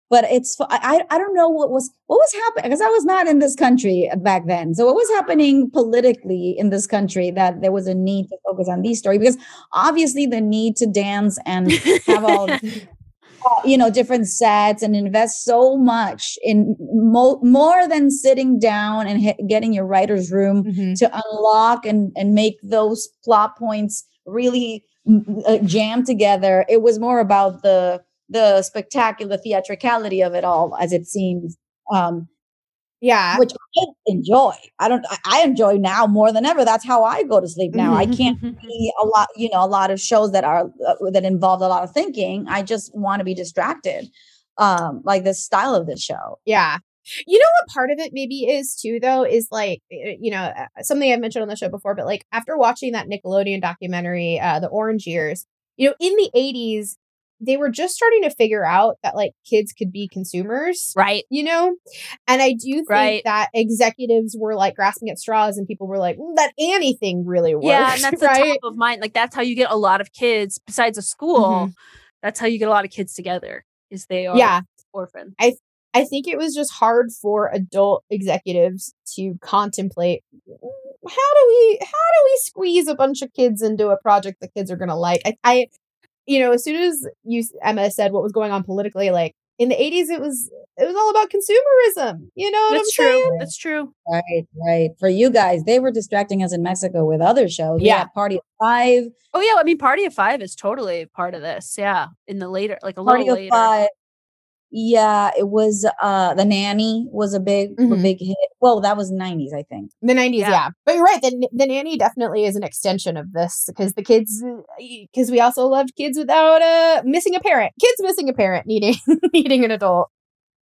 but it's I I don't know what was what was happening because I was not in this country back then. So what was happening politically in this country that there was a need to focus on these stories because obviously the need to dance and have all uh, you know different sets and invest so much in mo- more than sitting down and getting your writer's room Mm-hmm. to unlock and and make those plot points really mm, uh, jam together it was more about the the spectacular theatricality of it all as it seems um Yeah. which i enjoy. I don't I- enjoy now more than ever. That's how i go to sleep now. I can't see a lot you know a lot of shows that are uh, that involve a lot of thinking. I just want to be distracted um like the style of this show. Yeah. You know what part of it maybe is too, though, is like, eh, you know, uh, something I've mentioned on the show before, but like after watching that Nickelodeon documentary, uh, The Orange Years, you know, in the 80s, they were just starting to figure out that like kids could be consumers. Right. You know? And I do think Right. that executives were like grasping at straws and people were like, "Mm, that anything really works. Yeah, and that's the right? top of mind. Like that's how you get a lot of kids besides a school. Mhm. That's how you get a lot of kids together. Is they are Yeah. orphans. I I think it was just hard for adult executives to contemplate "Mm, how do we how do we squeeze a bunch of kids into a project the kids are gonna like. I, I you know, as soon as you Emma said what was going on politically, like in the eighties, it was it was all about consumerism. You know what That's I'm true. saying? That's true. right right for you guys they were distracting us in mexico with other shows We Yeah. party of five Oh yeah, I mean Party of Five is totally part of this. Yeah. In the later like a party little of later. five yeah it was uh the nanny was a big a Mhm. big hit well that was 90s i think The nineties, Yeah. yeah. But you're right. The the nanny definitely is an extension of this because the kids, because we also loved kids without uh missing a parent. Kids missing a parent needing needing an adult.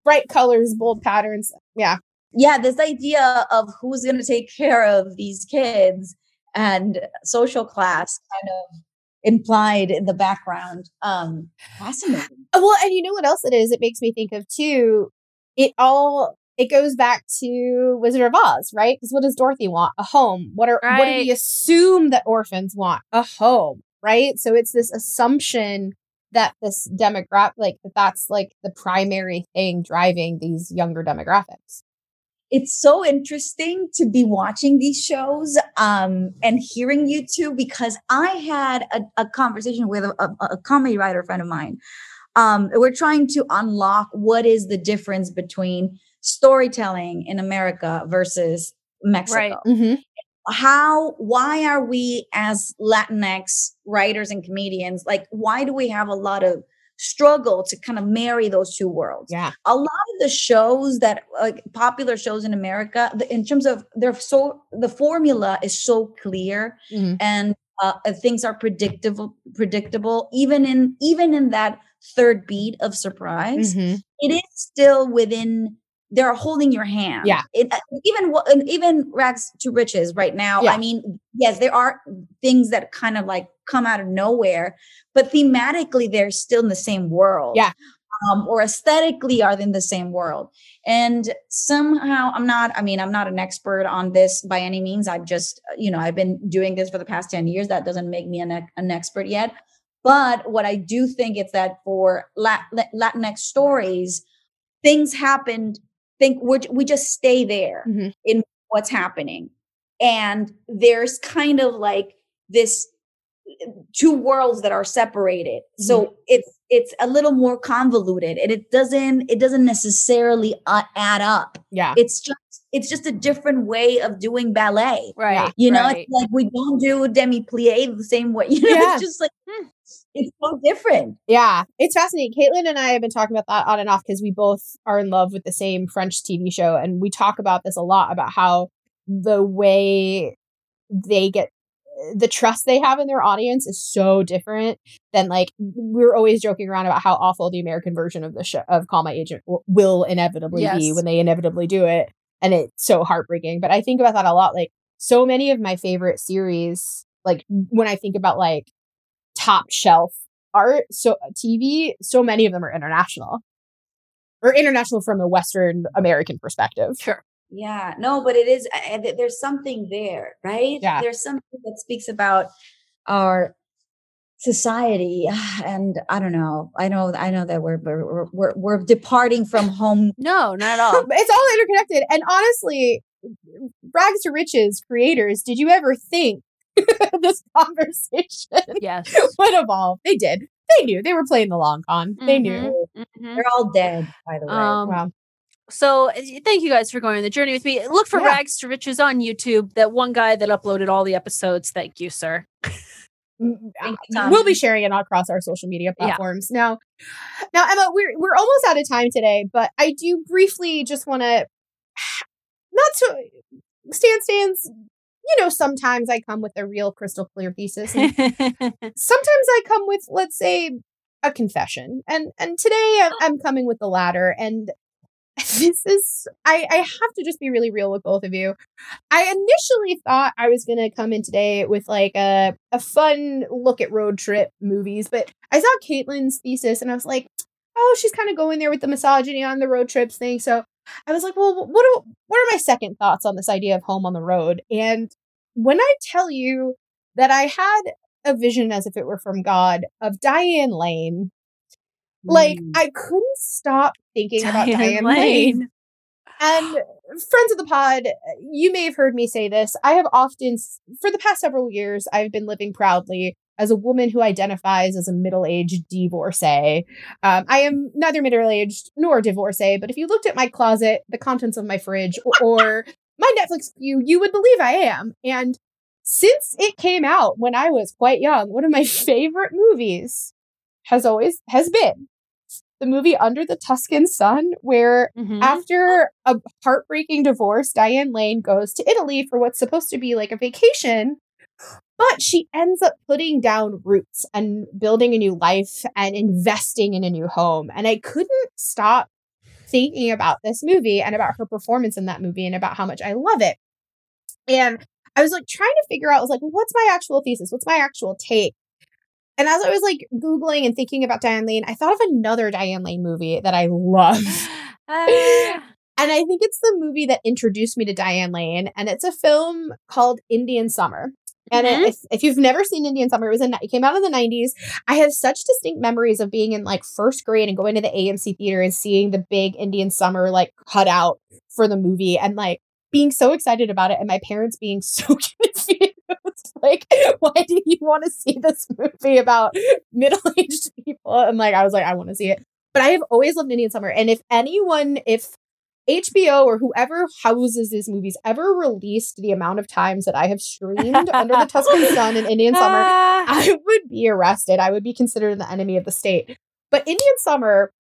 Bright colors, bold patterns. Yeah. yeah this idea of who's going to take care of these kids and social class kind of implied in the background um fascinating Uh, Well, and you know what else it is? It makes me think of too. It all it goes back to Wizard of Oz, right? Because what does Dorothy want? A home. What are what do we assume that orphans want? A home, right? So it's this assumption that this demographic, like that, that's like the primary thing driving these younger demographics. It's so interesting to be watching these shows um, and hearing you two because I had a, a conversation with a, a, a comedy writer friend of mine. Um, we're trying to unlock what is the difference between storytelling in America versus Mexico. Right. Mm-hmm. How, why are we as Latinx writers and comedians, like, why do we have a lot of struggle to kind of marry those two worlds? Yeah. a lot of the shows that like popular shows in America, the, in terms of they're so the formula is so clear Mhm. and uh, uh, things are predictable, predictable. Even in even in that third beat of surprise, Mhm. it is still within they're holding your hand. Yeah. It, uh, even even rags to riches right now. Yeah. I mean, yes, there are things that kind of like come out of nowhere, but thematically they're still in the same world. Yeah. Um, or aesthetically are in the same world. And somehow I'm not, I mean, I'm not an expert on this by any means. I've just, uh, you know, I've been doing this for the past 10 years. That doesn't make me an, an expert yet. But what I do think is that for Lat- Lat- Latinx stories, things happened. Think we we just stay there Mm-hmm. in what's happening, and there's kind of like this two worlds that are separated. So it's it's a little more convoluted, and it doesn't it doesn't necessarily uh, add up. Yeah, it's just it's just a different way of doing ballet. Right. You know, right. it's like we don't do demi plie the same way. You know, Yeah. it's just like hmm, it's so different. Yeah, it's fascinating. Caitlin and I have been talking about that on and off because we both are in love with the same French TV show, and we talk about this a lot about how the way they get the trust they have in their audience is so different than like we're always joking around about how awful the American version of the show of Call My Agent w- will inevitably be when they inevitably do it, and it's so heartbreaking. But I think about that a lot. Like so many of my favorite series, like when I think about like top shelf art so tv so many of them are international or international from a western american perspective sure Yeah, no, but it is. uh, There's something there, right? Yeah. There's something that speaks about our society, and I don't know. I know. I know that we're we're we're, we're departing from home. No, not at all. it's all interconnected and honestly rags to riches creators did you ever think this conversation yes would evolve they did they knew they were playing the long con they knew They're all dead, by the way. Um, wow So uh, thank you guys for going on the journey with me. Look for Yeah. Rags to Riches on YouTube. That one guy that uploaded all the episodes. Thank you, sir. Thank you, we'll be sharing it across our social media Yeah. platforms now now emma we're we're almost out of time today but i do briefly just want to not to stand stands you know sometimes i come with a real crystal clear thesis sometimes i come with let's say a confession. And and today i'm, oh. I'm coming with the latter and this is I, I have to just be really real with both of you. I initially thought i was gonna come in today with like a, a fun look at road trip movies but i saw caitlin's thesis and i was like oh she's kind of going there with the misogyny on the road trips thing. So i was like well what are, what are my second thoughts on this idea of home on the road and when i tell you that i had a vision as if it were from god of diane lane like mm. I couldn't stop thinking about Diane Diane Lane. Lane. And friends of the pod, you may have heard me say this. I have often, for the past several years, I've been living proudly as a woman who identifies as a middle-aged divorcee. Um, I am neither middle-aged nor divorcee, but if you looked at my closet, the contents of my fridge, or, or my Netflix queue, you would believe I am. And since it came out when I was quite young, one of my favorite movies has always has been the movie Under the Tuscan Sun, where Mhm. after a heartbreaking divorce, Diane Lane goes to Italy for what's supposed to be like a vacation, but she ends up putting down roots and building a new life and investing in a new home. And I couldn't stop thinking about this movie and about her performance in that movie and about how much I love it. And I was like trying to figure out, I was like, what's my actual thesis? What's my actual take? And as I was like Googling and thinking about Diane Lane, I thought of another Diane Lane movie that I love. Ah. and I think it's the movie that introduced me to Diane Lane. And it's a film called Indian Summer. And it- Mhm. if, if you've never seen Indian Summer, it was in, it came out in the 90s. I have such distinct memories of being in like first grade and going to the AMC theater and seeing the big Indian Summer like cut out for the movie and like being so excited about it and my parents being so confused. like, why do you want to see this movie about middle-aged people? And like I was like, I want to see it. But I have always loved Indian Summer. And if anyone, if HBO or whoever houses these movies ever released the amount of times that I have streamed Under the Tuscan Sun and Indian Summer, Ah. I would be arrested. I would be considered the enemy of the state. But Indian Summer,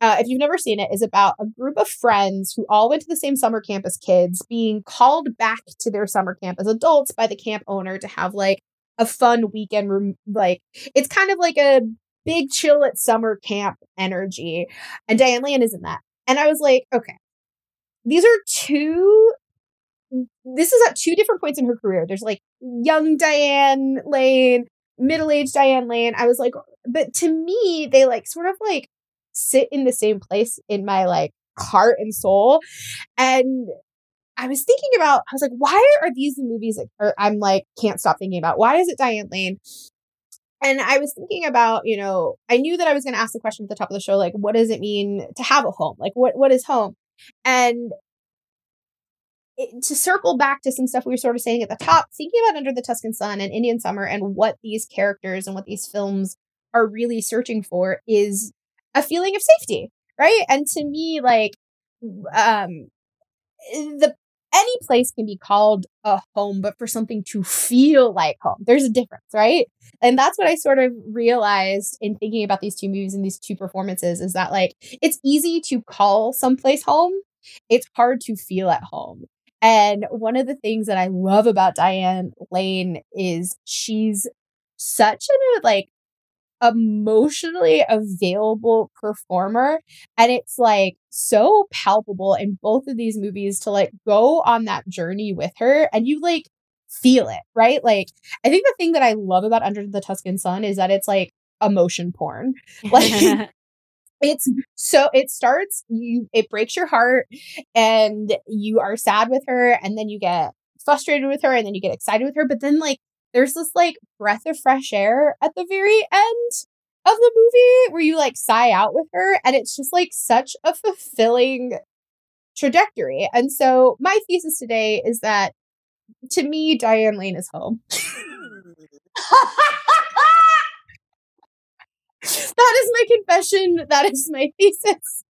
uh, if you've never seen it, is about a group of friends who all went to the same summer camp as kids being called back to their summer camp as adults by the camp owner to have like a fun weekend. Rem- like it's kind of like a big chill at summer camp energy. And Diane Lane is in that. And I was like, okay, these are two this is at two different points in her career. There's like young Diane Lane, middle-aged Diane Lane. I was like, but to me, they like sort of like sit in the same place in my like heart and soul. And I was thinking about, I was like, why are these the movies that I'm like, can't stop thinking about? Why is it Diane Lane? And I was thinking about, you know, I knew that I was going to ask the question at the top of the show, like, what does it mean to have a home? Like, what what is home? And it, to circle back to some stuff we were sort of saying at the top, thinking about Under the Tuscan Sun and Indian Summer and what these characters and what these films are really searching for is a feeling of safety, right? And to me, like, um, the any place can be called a home, but for something to feel like home, there's a difference, right? And that's what I sort of realized in thinking about these two movies and these two performances is that like it's easy to call someplace home. It's hard to feel at home. And one of the things that I love about Diane Lane is she's such a like emotionally available performer and it's like so palpable in both of these movies to like go on that journey with her and you like feel it right? Like i think the thing that i love about under the tuscan sun is that it's like emotion porn. Like it's so it starts you it breaks your heart and you are sad with her and then you get frustrated with her and then you get excited with her but then like there's this like breath of fresh air at the very end of the movie where you like sigh out with her and it's just like such a fulfilling trajectory. And so my thesis today is that to me diane lane is home. That is my confession. That is my thesis.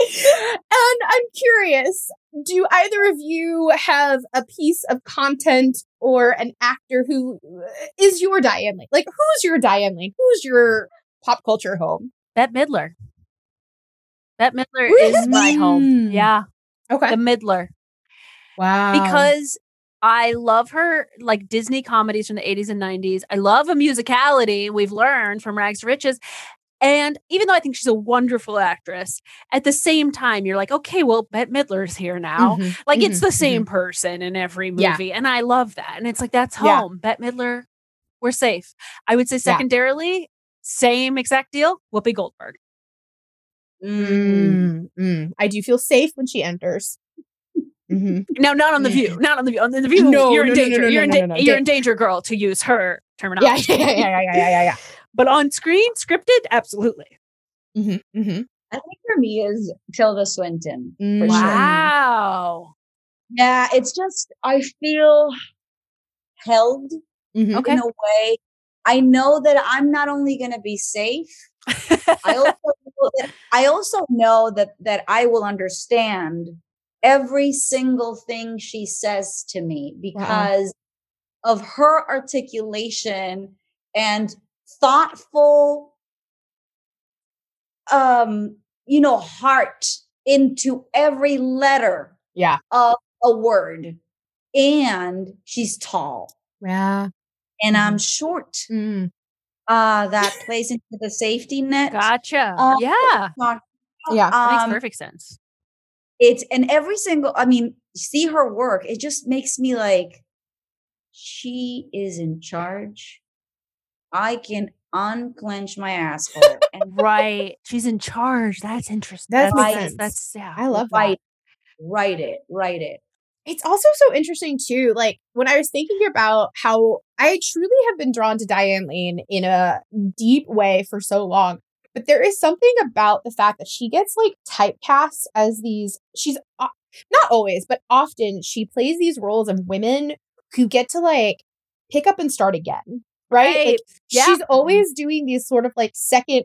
And I'm curious, do either of you have a piece of content or an actor who uh, your Diane Lane? Like, who's your Diane Lane? Who's your pop culture home? Bette Midler. Bette Midler is my home. Yeah. Okay. The Midler. Wow. Because I love her like Disney comedies from the 80s and 90s. I love a musicality we've learned from Rags to Riches. And even though I think she's a wonderful actress, at the same time, you're like, okay, well, Bette Midler's here now. Mhm, Like it's mhm, the same person in every Yeah. movie. And I love that. And it's like, that's Yeah. home. Bette Midler, we're safe. I would say Yeah. secondarily, same exact deal, Whoopi Goldberg. Mm, mm. I do feel safe when she enters. Mhm. No, not on the view. Not on the view. On the view, No, you're in no, no, no, danger. no, you're in no, da- no, no, you're in danger, girl, to use her terminology. yeah, yeah, yeah, yeah, yeah, yeah, yeah. But on screen, scripted, absolutely. Mm-hmm, mm-hmm. I think for me is Tilda Swinton. For Mm. sure. Wow. Yeah, it's just I feel held Mhm. Okay. in a way. I know that I'm not only going to be safe. I also know that, I also know that that I will understand every single thing she says to me because of her articulation and thoughtful um you know heart into every letter Yeah. of a word and she's tall Yeah. and i'm short Mm. uh that plays into the safety net Gotcha. Um, yeah. Talk- Yeah. That makes um, perfect sense. it's and every single i mean see her work it just makes me like she is in charge i can unclench my asshole and Right. She's in charge. That's interesting. That That's makes sense. that's yeah. I love that. write write it write it it's also so interesting too like when i was thinking about how i truly have been drawn to diane lane in a deep way for so long but there is something about the fact that she gets like typecast as these she's o- not always but often she plays these roles of women who get to like pick up and start again right, Right. Like, Yeah. she's always doing these sort of like second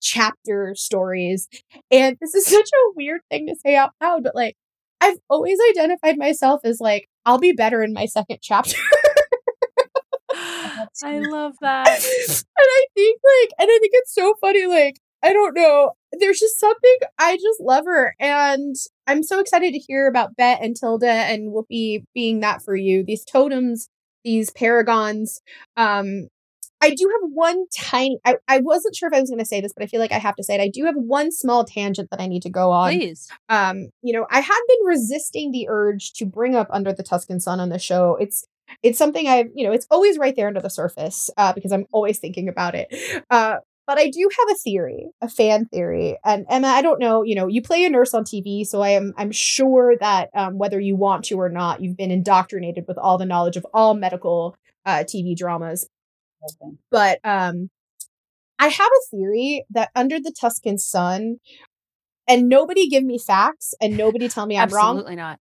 chapter stories and this is such a weird thing to say out loud but like I've always identified myself as like, I'll be better in my second chapter. I love that. and I think like, and I think it's so funny, like, I don't know. There's just something I just love her. And I'm so excited to hear about Bette and Tilda and Whoopi being that for you. These totems, these paragons. Um, I do have one tiny. I, I wasn't sure if I was going to say this, but I feel like I have to say it. I do have one small tangent that I need to go on. Please. Um, you know, I have been resisting the urge to bring up Under the Tuscan Sun on the show. It's it's something I've, you know, it's always right there under the surface uh, because I'm always thinking about it. Uh, but I do have a theory, a fan theory, and Emma, I don't know, you know, you play a nurse on TV, so I am I'm sure that um, whether you want to or not, you've been indoctrinated with all the knowledge of all medical uh, TV dramas. But um, I have a theory that under the Tuscan sun, and nobody give me facts, and nobody tell me I'm wrong. Absolutely not.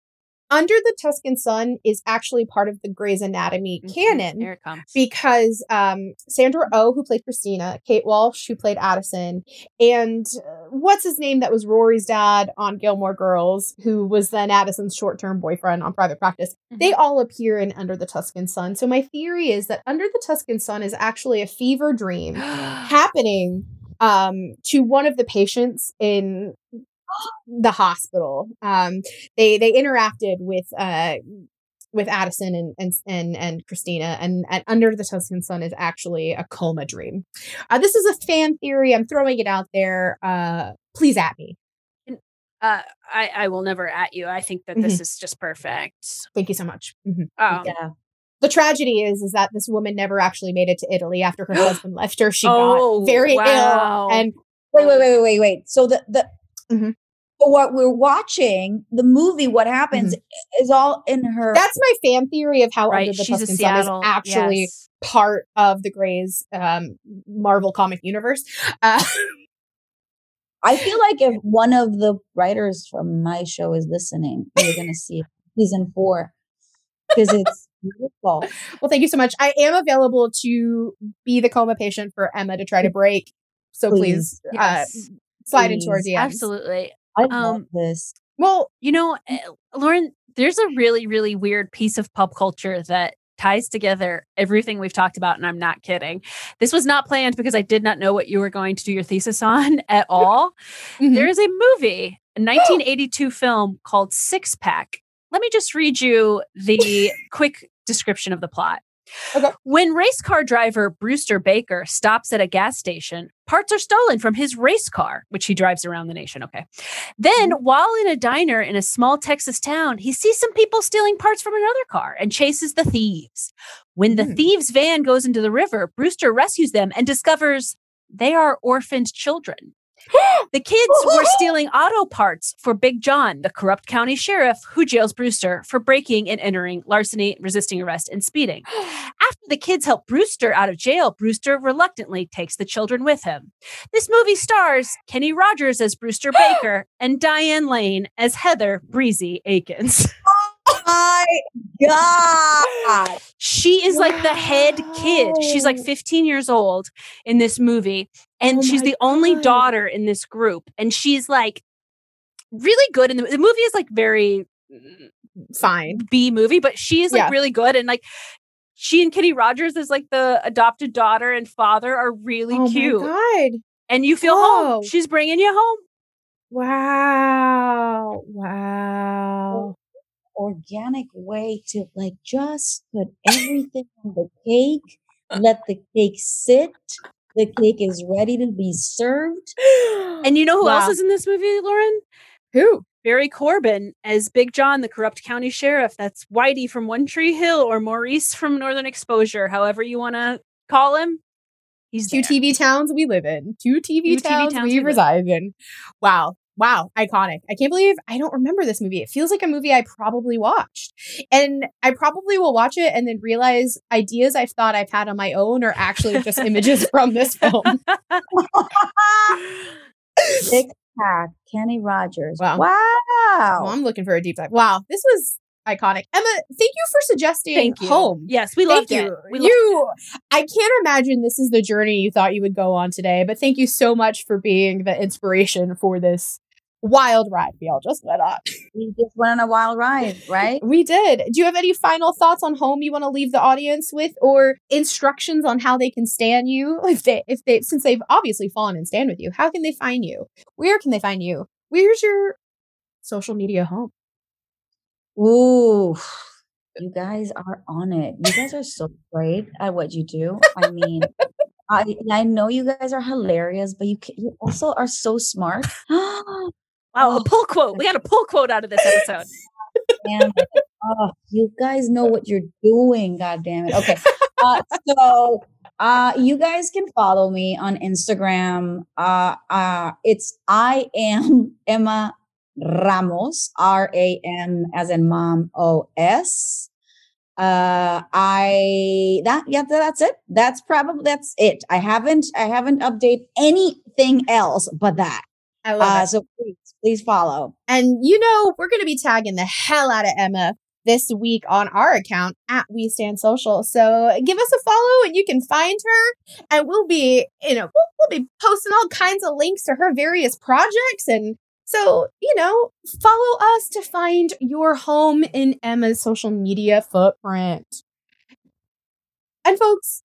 Under the Tuscan Sun is actually part of the Grey's Anatomy canon Here it comes. because um, Sandra Oh, who played Cristina, Kate Walsh, who played Addison, and uh, what's his name that was Rory's dad on Gilmore Girls, who was then Addison's short term boyfriend on Private Practice, they all appear in Under the Tuscan Sun. So my theory is that Under the Tuscan Sun is actually a fever dream happening um, to one of the patients in the hospital. Um, they they interacted with uh, with Addison and and and, and Cristina, and, and Under the Tuscan Sun is actually a coma dream. Uh, this is a fan theory. I'm throwing it out there. Uh, please at me. Uh, I, I will never at you. I think that this Mhm. is just perfect. Thank you so much. Mhm. Oh. Yeah. The tragedy is, is that this woman never actually made it to Italy after her husband left her. She Oh, got very wow. ill, and Wait, wait, wait, wait, wait. So the the Mhm. So what we're watching, the movie, what happens is all in her. that's my fan theory of how Right, Under the she's a Tuscan Sun is actually yes. part of the Grey's um, Marvel comic universe. Uh, I feel like if one of the writers from my show is listening, we're gonna see season four because it's beautiful. well, thank you so much. I am available to be the coma patient for Emma to try to break. So please, Please. uh, slide into our Please. DMs. Absolutely. I love Um, this. Well, You know, eh, Lauren, there's a really, really weird piece of pop culture that ties together everything we've talked about. And I'm not kidding. This was not planned because I did not know what you were going to do your thesis on at all. Mhm. There is a movie, a 1982 film called Six Pack. Let me just read you the quick description of the plot. Okay. When race car driver Brewster Baker stops at a gas station, parts are stolen from his race car, which he drives around the nation. Okay. Then, while in a diner in a small Texas town, he sees some people stealing parts from another car and chases the thieves. When the Hmm. thieves' van goes into the river, Brewster rescues them and discovers they are orphaned children. The kids were stealing auto parts for Big John, the corrupt county sheriff who jails Brewster for breaking and entering, larceny, resisting arrest, and speeding. After the kids help Brewster out of jail, Brewster reluctantly takes the children with him. This movie stars Kenny Rogers as Brewster Baker and Diane Lane as Heather Breezy Akins. Oh my God. She is like the head kid. She's like 15 years old in this movie, and Oh she's my the only daughter in this group. And she's like really good. And the, the movie is like very mm, fine. B movie, but she is like Yeah. really good. And like she and Kenny Rogers is like the adopted daughter and father are really Oh cute. my god! And you feel Whoa. home. She's bringing you home. Wow! Wow! Organic way to like just put everything on the cake, let the cake sit. The cake is ready to be served. And you know who Wow. else is in this movie, Lauren? Who? Barry Corbin as Big John, the corrupt county sheriff. That's Whitey from One Tree Hill or Maurice from Northern Exposure, however you want to call him. He's Two there. TV towns we live in. Two TV Two TV towns, towns we we reside in. Wow. Wow. Iconic. I can't believe I don't remember this movie. It feels like a movie I probably watched. And I probably will watch it and then realize ideas I've thought I've had on my own are actually just images from this film. Six pack, Kenny Rogers. Wow. Wow. Well, I'm looking for a deep dive. Wow. This was iconic. Emma, thank you for suggesting Thank you. home. Yes, we Thank loved you. it. We loved you, I can't imagine this is the journey you thought you would go on today, but thank you so much for being the inspiration for this wild ride we all just went on. We just went on a wild ride, right? We did. Do you have any final thoughts on home you want to leave the audience with, or instructions on how they can stand you if they if they since they've obviously fallen and stand with you? How can they find you? Where can they find you? Where's your social media home? Ooh. You guys are on it. You guys are so great at what you do. I mean, I I know you guys are hilarious, but you ca- you also are so smart. Wow, a pull quote. We got a pull quote out of this episode. Damn it. Oh, you guys know what you're doing. God damn it. Okay. Uh, so uh, you guys can follow me on Instagram. Uh, uh, it's I am Emma Ramos, R A M as in mom, O S. Uh, I that yeah, that's it. That's probably that's it. I haven't I haven't updated anything else but that. I love Uh, it. so please, please follow. And you know, we're going to be tagging the hell out of Emma this week on our account at We Stand Social. So give us a follow and you can find her. And we'll be, you know, we'll, we'll be posting all kinds of links to her various projects. And so, you know, follow us to find your home in Emma's social media footprint. And folks,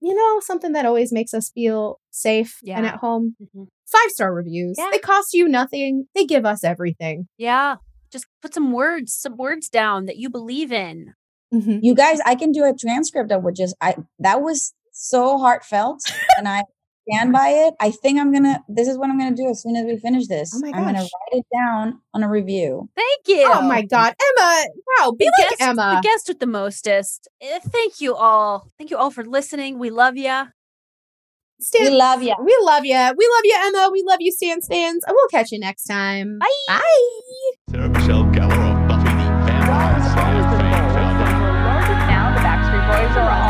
you know, something that always makes us feel safe and at home mm-hmm. five star reviews. They cost you nothing, they give us everything. Yeah. Just put some words, some words down that you believe in. Mm-hmm. You guys, I can do a transcript of what just I that was so heartfelt and I stand by it. I think I'm gonna this is what I'm gonna do as soon as we finish this. Oh my I'm gonna write it down on a review. Thank you. Oh my God, Emma! Wow, be The like guest, Emma. The guest with the mostest. Eh, Thank you all. Thank you all for listening. We love you. Stan- We love ya. We love you. We love you, Emma. We love you, Stan Stans. And we'll catch you next time. Bye. Bye. Sarah Michelle Gellar of Buffy the Vampire Slayer fame. Now the Backstreet Boys are all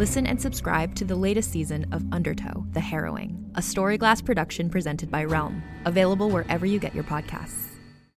Listen and subscribe to the latest season of Undertow, The Harrowing, a Storyglass production presented by Realm, available wherever you get your podcasts.